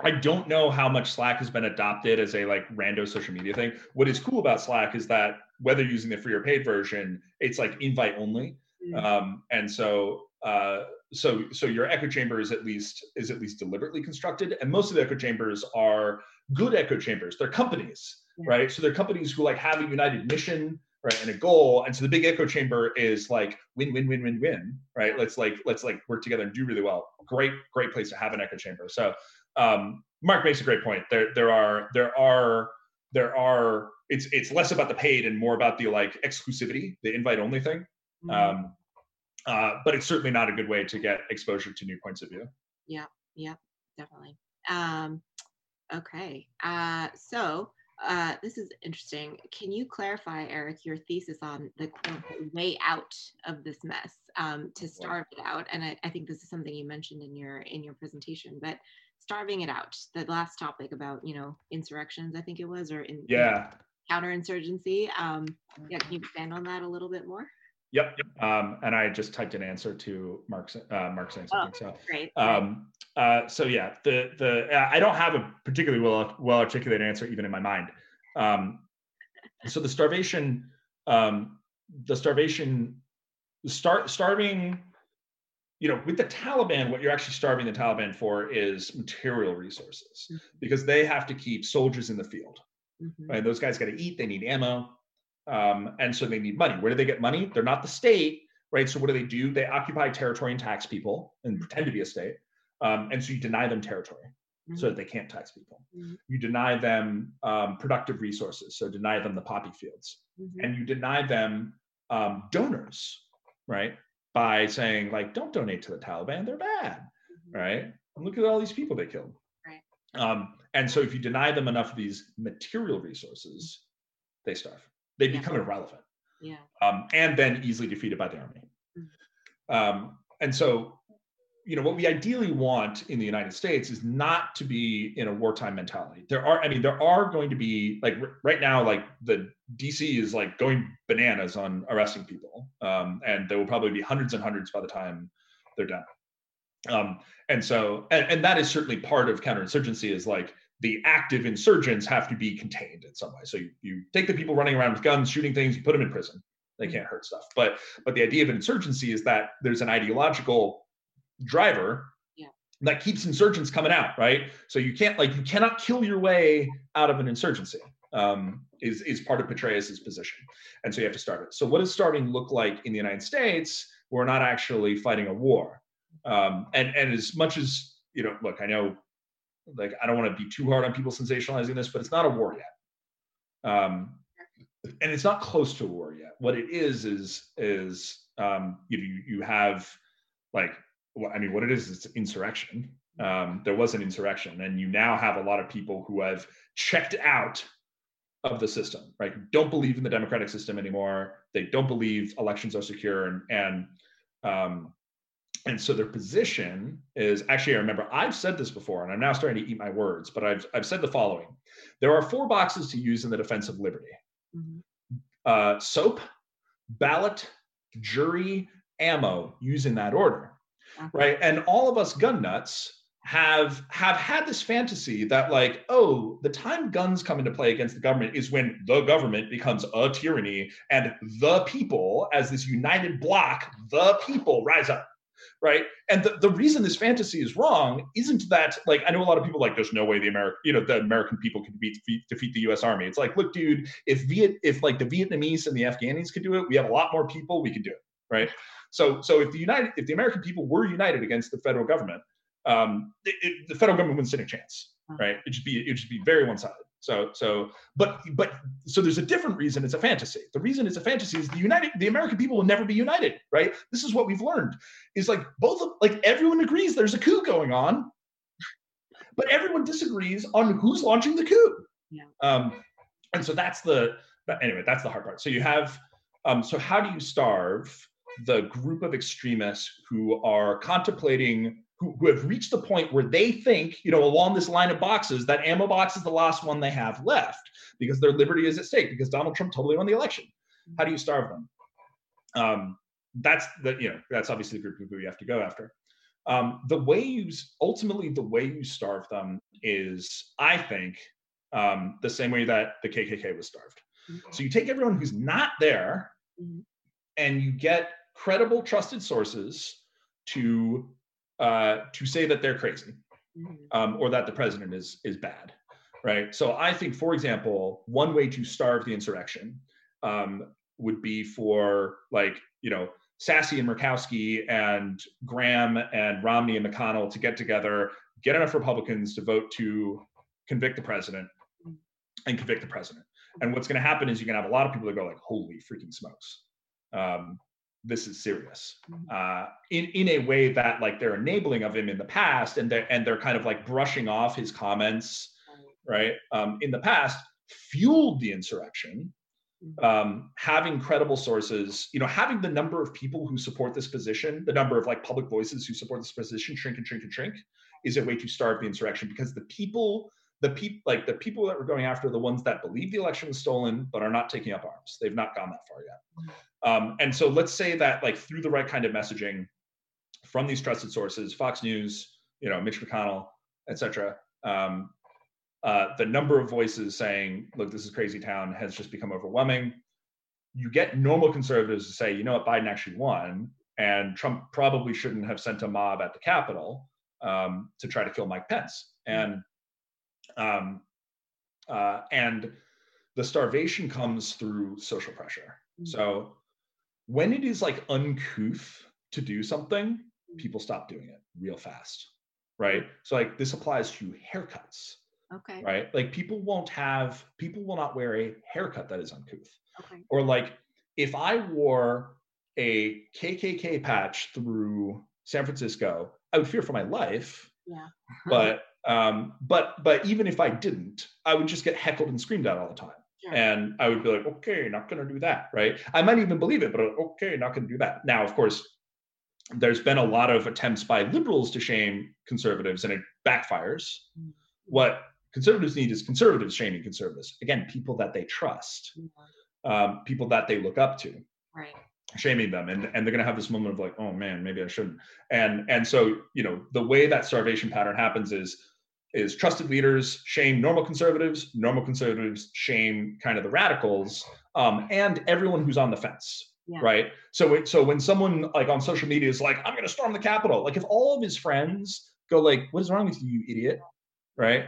I don't know how much Slack has been adopted as a like rando social media thing. What is cool about Slack is that whether using the free or paid version, it's like invite only. Mm-hmm. Um, and so uh, so so your echo chamber is at least is at least deliberately constructed and most of the echo chambers are good echo chambers they're companies yeah. right so they're companies who like have a united mission right and a goal and so the big echo chamber is like win win win win win right let's like let's like work together and do really well great great place to have an echo chamber so um, mark makes a great point there there are there are there are it's it's less about the paid and more about the like exclusivity, the invite only thing. Mhm. Um, uh, but it's certainly not a good way to get exposure to new points of view. Yeah, yeah, definitely. Um, okay. Uh, so uh, this is interesting. Can you clarify, Erik, your thesis on the way out of this mess um, to starve it out? And I, I think this is something you mentioned in your in your presentation, but starving it out. The last topic about you know insurrections, I think it was, or in Yeah. counterinsurgency. Um, yeah, can you expand on that a little bit more? Yep. Um, and I just typed an answer to Mark's uh, Mark saying something. So Great. Um, uh, so yeah, the the uh, I don't have a particularly well well articulated answer even in my mind. Um, so the starvation, um, the starvation, start starving. You know, with the Taliban, what you're actually starving the Taliban for is material resources Mhm. because they have to keep soldiers in the field. Mhm. Right? Those guys got to eat. They need ammo, um, and so they need money. Where do they get money? They're not the state, right? So what do they do? They occupy territory and tax people and pretend to be a state, um, and so you deny them territory so that they can't tax people. Mhm. You deny them um, productive resources, so deny them the poppy fields, Mhm. and you deny them um, donors, right? By saying like, don't donate to the Taliban; they're bad Mhm. right? And look at all these people they killed. Right. Um, and so if you deny them enough of these material resources, they starve. They Yeah. become irrelevant. Yeah. Um, and then easily defeated by the army. Um, and so, you know, what we ideally want in the United States is not to be in a wartime mentality. There are, I mean, there are going to be like r- right now, like the DC is like going bananas on arresting people, um, and there will probably be hundreds and hundreds by the time they're done. Um, and so, and, and that is certainly part of counterinsurgency is like the active insurgents have to be contained in some way. So you, you take the people running around with guns, shooting things, you put them in prison. They can't hurt stuff. But but the idea of an insurgency is that there's an ideological driver Yeah. that keeps insurgents coming out, right? So you can't like you cannot kill your way out of an insurgency. Um, is is part of Petraeus's position, and so you have to start it. So what does starting look like in the United States? We're not actually fighting a war, um, and and as much as you know, look, I know, like I don't want to be too hard on people sensationalizing this, but it's not a war yet. Um, and it's not close to war yet. What it is is is um, you you have like well, I mean, what it is is insurrection. Um, there was an insurrection, and you now have a lot of people who have checked out of the system, right? Don't believe in the democratic system anymore. They don't believe elections are secure, and and um, and so their position is actually. I remember I've said this before, and I'm now starting to eat my words, but I've I've said the following: there are four boxes to use in the defense of liberty Mhm. uh, soap, ballot, jury, ammo, use in that order. Uh-huh. right? And all of us gun nuts have have had this fantasy that like, oh, the time guns come into play against the government is when the government becomes a tyranny and the people, as this united block, the people rise up. Right. And the, the reason this fantasy is wrong isn't that like I know a lot of people like there's no way the American you know the American people can beat defeat, defeat the US Army. It's like, look, dude, if Viet if like the Vietnamese and the Afghanis could do it, we have a lot more people, we could do it. Right. So so if the United if the American people were united against the federal government, um, it, it, the federal government wouldn't stand a chance. Right. It should be it should be very one sided. So so but but so there's a different reason it's a fantasy. The reason it's a fantasy is the United the American people will never be united, right? This is what we've learned. Is like both of like everyone agrees there's a coup going on, but everyone disagrees on who's launching the coup. Yeah. Um, and so that's the but anyway, that's the hard part. So you have um, so how do you starve the group of extremists who are contemplating who, who have reached the point where they think, you know, along this line of boxes, that ammo box is the last one they have left because their liberty is at stake because Donald Trump totally won the election. How do you starve them? Um, that's the you know that's obviously the group of people you have to go after. Um, the way you ultimately the way you starve them is, I think, um, the same way that the KKK was starved. So you take everyone who's not there, Mhm. and you get credible, trusted sources to uh, to say that they're crazy Mhm. um, or that the president is is bad, right? So I think, for example, one way to starve the insurrection um, would be for like you know Sasse and Murkowski and Graham and Romney and McConnell to get together, get enough Republicans to vote to convict the president, and convict the president. And what's going to happen is you're going to have a lot of people that go like, "Holy freaking smokes, um, this is serious." Mhm. Uh, in in a way that like they're enabling of him in the past, and they're and they're kind of like brushing off his comments, right? Um, in the past, fueled the insurrection. Um, having credible sources, you know, having the number of people who support this position, the number of like public voices who support this position shrink and shrink and shrink, is a way to starve the insurrection because the people the people like the people that we're going after the ones that believe the election was stolen but are not taking up arms. They've not gone that far yet. Um, and so let's say that like through the right kind of messaging from these trusted sources fox news you know mitch mcconnell etc um, uh, the number of voices saying look this is crazy town has just become overwhelming. You get normal conservatives to say you know what? Biden actually won and trump probably shouldn't have sent a mob at the capitol um, to try to kill mike pence. And um, uh, and the starvation comes through social pressure. So when it is like uncouth to do something, people stop doing it real fast, right? So like this applies to haircuts, Okay. right? Like people won't have, people will not wear a haircut that is uncouth. Okay. Or like if I wore a KKK patch through San Francisco, I would fear for my life Yeah. [LAUGHS] but um but but even if i didn't i would just get heckled and screamed at all the time Sure. and i would be like okay not gonna do that right i might even believe it but okay not gonna do that now of course there's been a lot of attempts by liberals to shame conservatives and it backfires Mm. what conservatives need is conservatives shaming conservatives again people that they trust Yeah. um, people that they look up to Right. shaming them and, and they're going to have this moment of like oh man maybe i shouldn't and and so you know the way that starvation pattern happens is is trusted leaders shame normal conservatives normal conservatives shame kind of the radicals um, and everyone who's on the fence Yeah. right? So it, so when someone like on social media is like i'm going to storm the capitol like if all of his friends go like what is wrong with you you idiot? Right?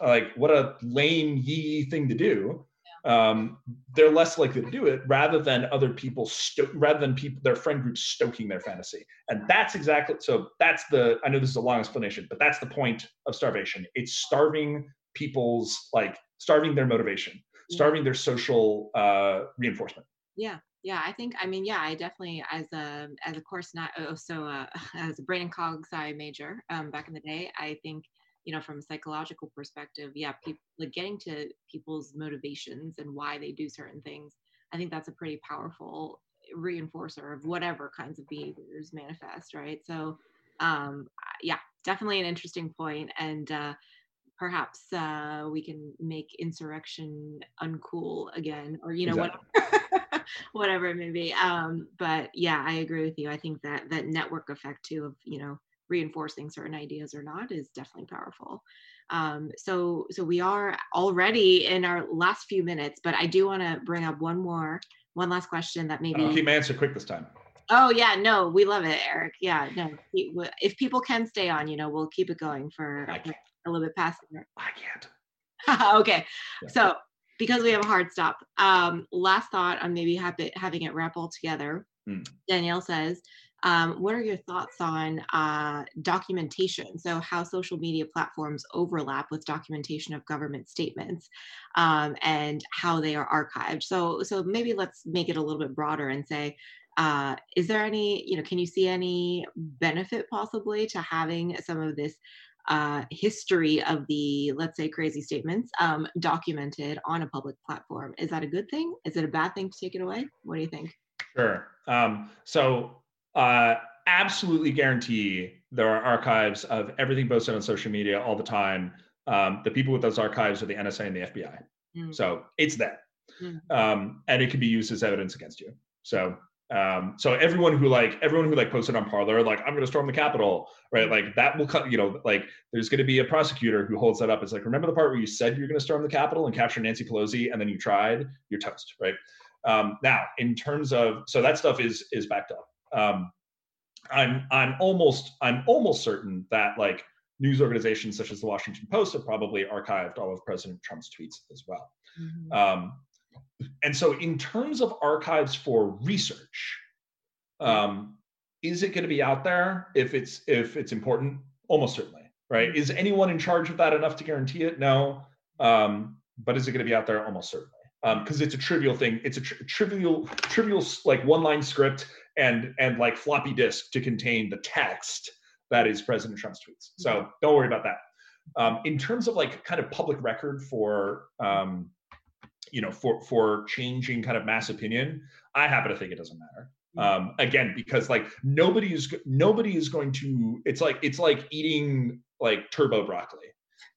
Like what a lame yee thing to do um, they're less likely to do it rather than other people sto- rather than people their friend group stoking their fantasy and that's exactly so that's the i know this is a long explanation but that's the point of starvation it's starving people's like starving their motivation starving their social uh, reinforcement Yeah. Yeah. I think, I mean, yeah, I definitely, as a, as a course, not, oh, so, uh, [LAUGHS] as a brain and cog sci major, um, back in the day, I think, you know, from a psychological perspective, yeah, people like getting to people's motivations and why they do certain things. I think that's a pretty powerful reinforcer of whatever kinds of behaviors manifest, right? So, um, yeah, definitely an interesting point, and uh, perhaps uh, we can make insurrection uncool again, or you know Exactly. whatever, [LAUGHS] whatever it may be. Um, but yeah, I agree with you. I think that that network effect too of you know reinforcing certain ideas or not is definitely powerful. Um, so so we are already in our last few minutes, but I do want to bring up one more. One last question that maybe i'll keep my answer quick this time Oh yeah, no, we love it, Erik. Yeah, no. If people can stay on, you know, we'll keep it going for a little bit past. i can't [LAUGHS] okay, Yeah. so because we have a hard stop, um, last thought on maybe have it, having it wrap all together. Mm. Danielle says, um, "What are your thoughts on uh, documentation? So how social media platforms overlap with documentation of government statements, um, and how they are archived. So so maybe let's make it a little bit broader and say." uh, is there any you know can you see any benefit possibly to having some of this uh, history of the let's say crazy statements um, documented on a public platform is that a good thing is it a bad thing to take it away what do you think Sure. Um, so, uh, absolutely guarantee there are archives of everything posted on social media all the time. Um, the people with those archives are the NSA and the FBI. Mm. So it's there, Mhm. um, and it can be used as evidence against you. So, um, so everyone who like everyone who like posted on Parler, like I'm going to storm the Capitol, right? Like that will cut. You know, like there's going to be a prosecutor who holds that up. It's like remember the part where you said you're going to storm the Capitol and capture Nancy Pelosi, and then you tried. You're toast, right? Um, now, in terms of so that stuff is is backed up. Um, I'm I'm almost I'm almost certain that like news organizations such as the Washington Post have probably archived all of President Trump's tweets as well. Mhm. Um, and so, in terms of archives for research, um, is it going to be out there if it's if it's important? Almost certainly, right? Is anyone in charge of that enough to guarantee it? No. Um, but is it going to be out there? Almost certainly, because um, it's a trivial thing. It's a tr- trivial, trivial like one line script and and like floppy disk to contain the text that is President Trump's tweets. So don't worry about that. Um, in terms of like kind of public record for um, you know for for changing kind of mass opinion, I happen to think it doesn't matter. Um, again, because like nobody is nobody is going to. It's like it's like eating like turbo broccoli,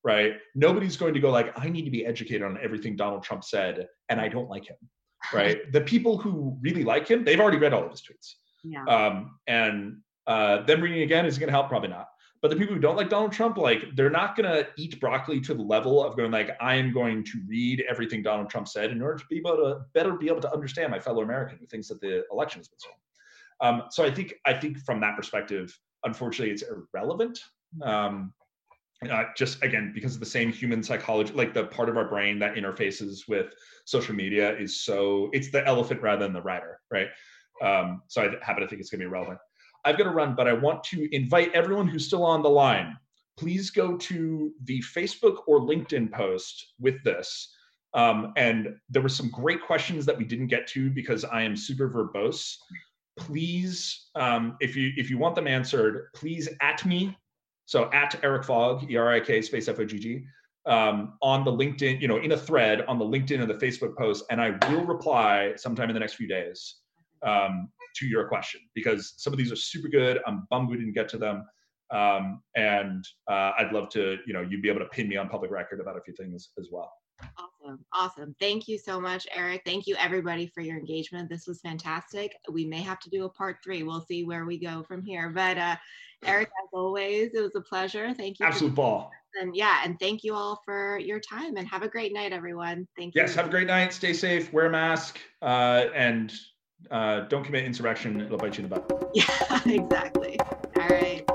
right? Nobody's going to go like I need to be educated on everything Donald Trump said, and I don't like him, right? the people who really like him, they've already read all of his tweets. Yeah. Um, and uh, them reading again is going to help, probably not. But the people who don't like Donald Trump, like they're not going to eat broccoli to the level of going like I am going to read everything Donald Trump said in order to be able to better be able to understand my fellow American who thinks that the election has been stolen. Um, so I think I think from that perspective, unfortunately, it's irrelevant. Um, uh, just again because of the same human psychology, like the part of our brain that interfaces with social media is so it's the elephant rather than the rider, right? Um, so I happen to think it's going to be relevant. I've got to run, but I want to invite everyone who's still on the line. Please go to the Facebook or LinkedIn post with this. Um, and there were some great questions that we didn't get to because I am super verbose. Please, um, if you if you want them answered, please at me. So at Erik Fogg, E R I K space F O G G, um, on the LinkedIn, you know, in a thread on the LinkedIn and the Facebook post, and I will reply sometime in the next few days. Um, to your question because some of these are super good. I'm bummed we didn't get to them. Um, and uh, I'd love to, you know, you'd be able to pin me on public record about a few things as well. Awesome. Awesome. Thank you so much, Erik. Thank you, everybody, for your engagement. This was fantastic. We may have to do a part three. We'll see where we go from here. But uh, Erik, as always, it was a pleasure. Thank you. Absolute ball. And yeah, and thank you all for your time and have a great night, everyone. Thank you. Yes, have a great night. Stay safe, wear a mask, uh, and uh, don't commit insurrection. It'll bite you in the butt. [LAUGHS] Yeah, exactly. All right.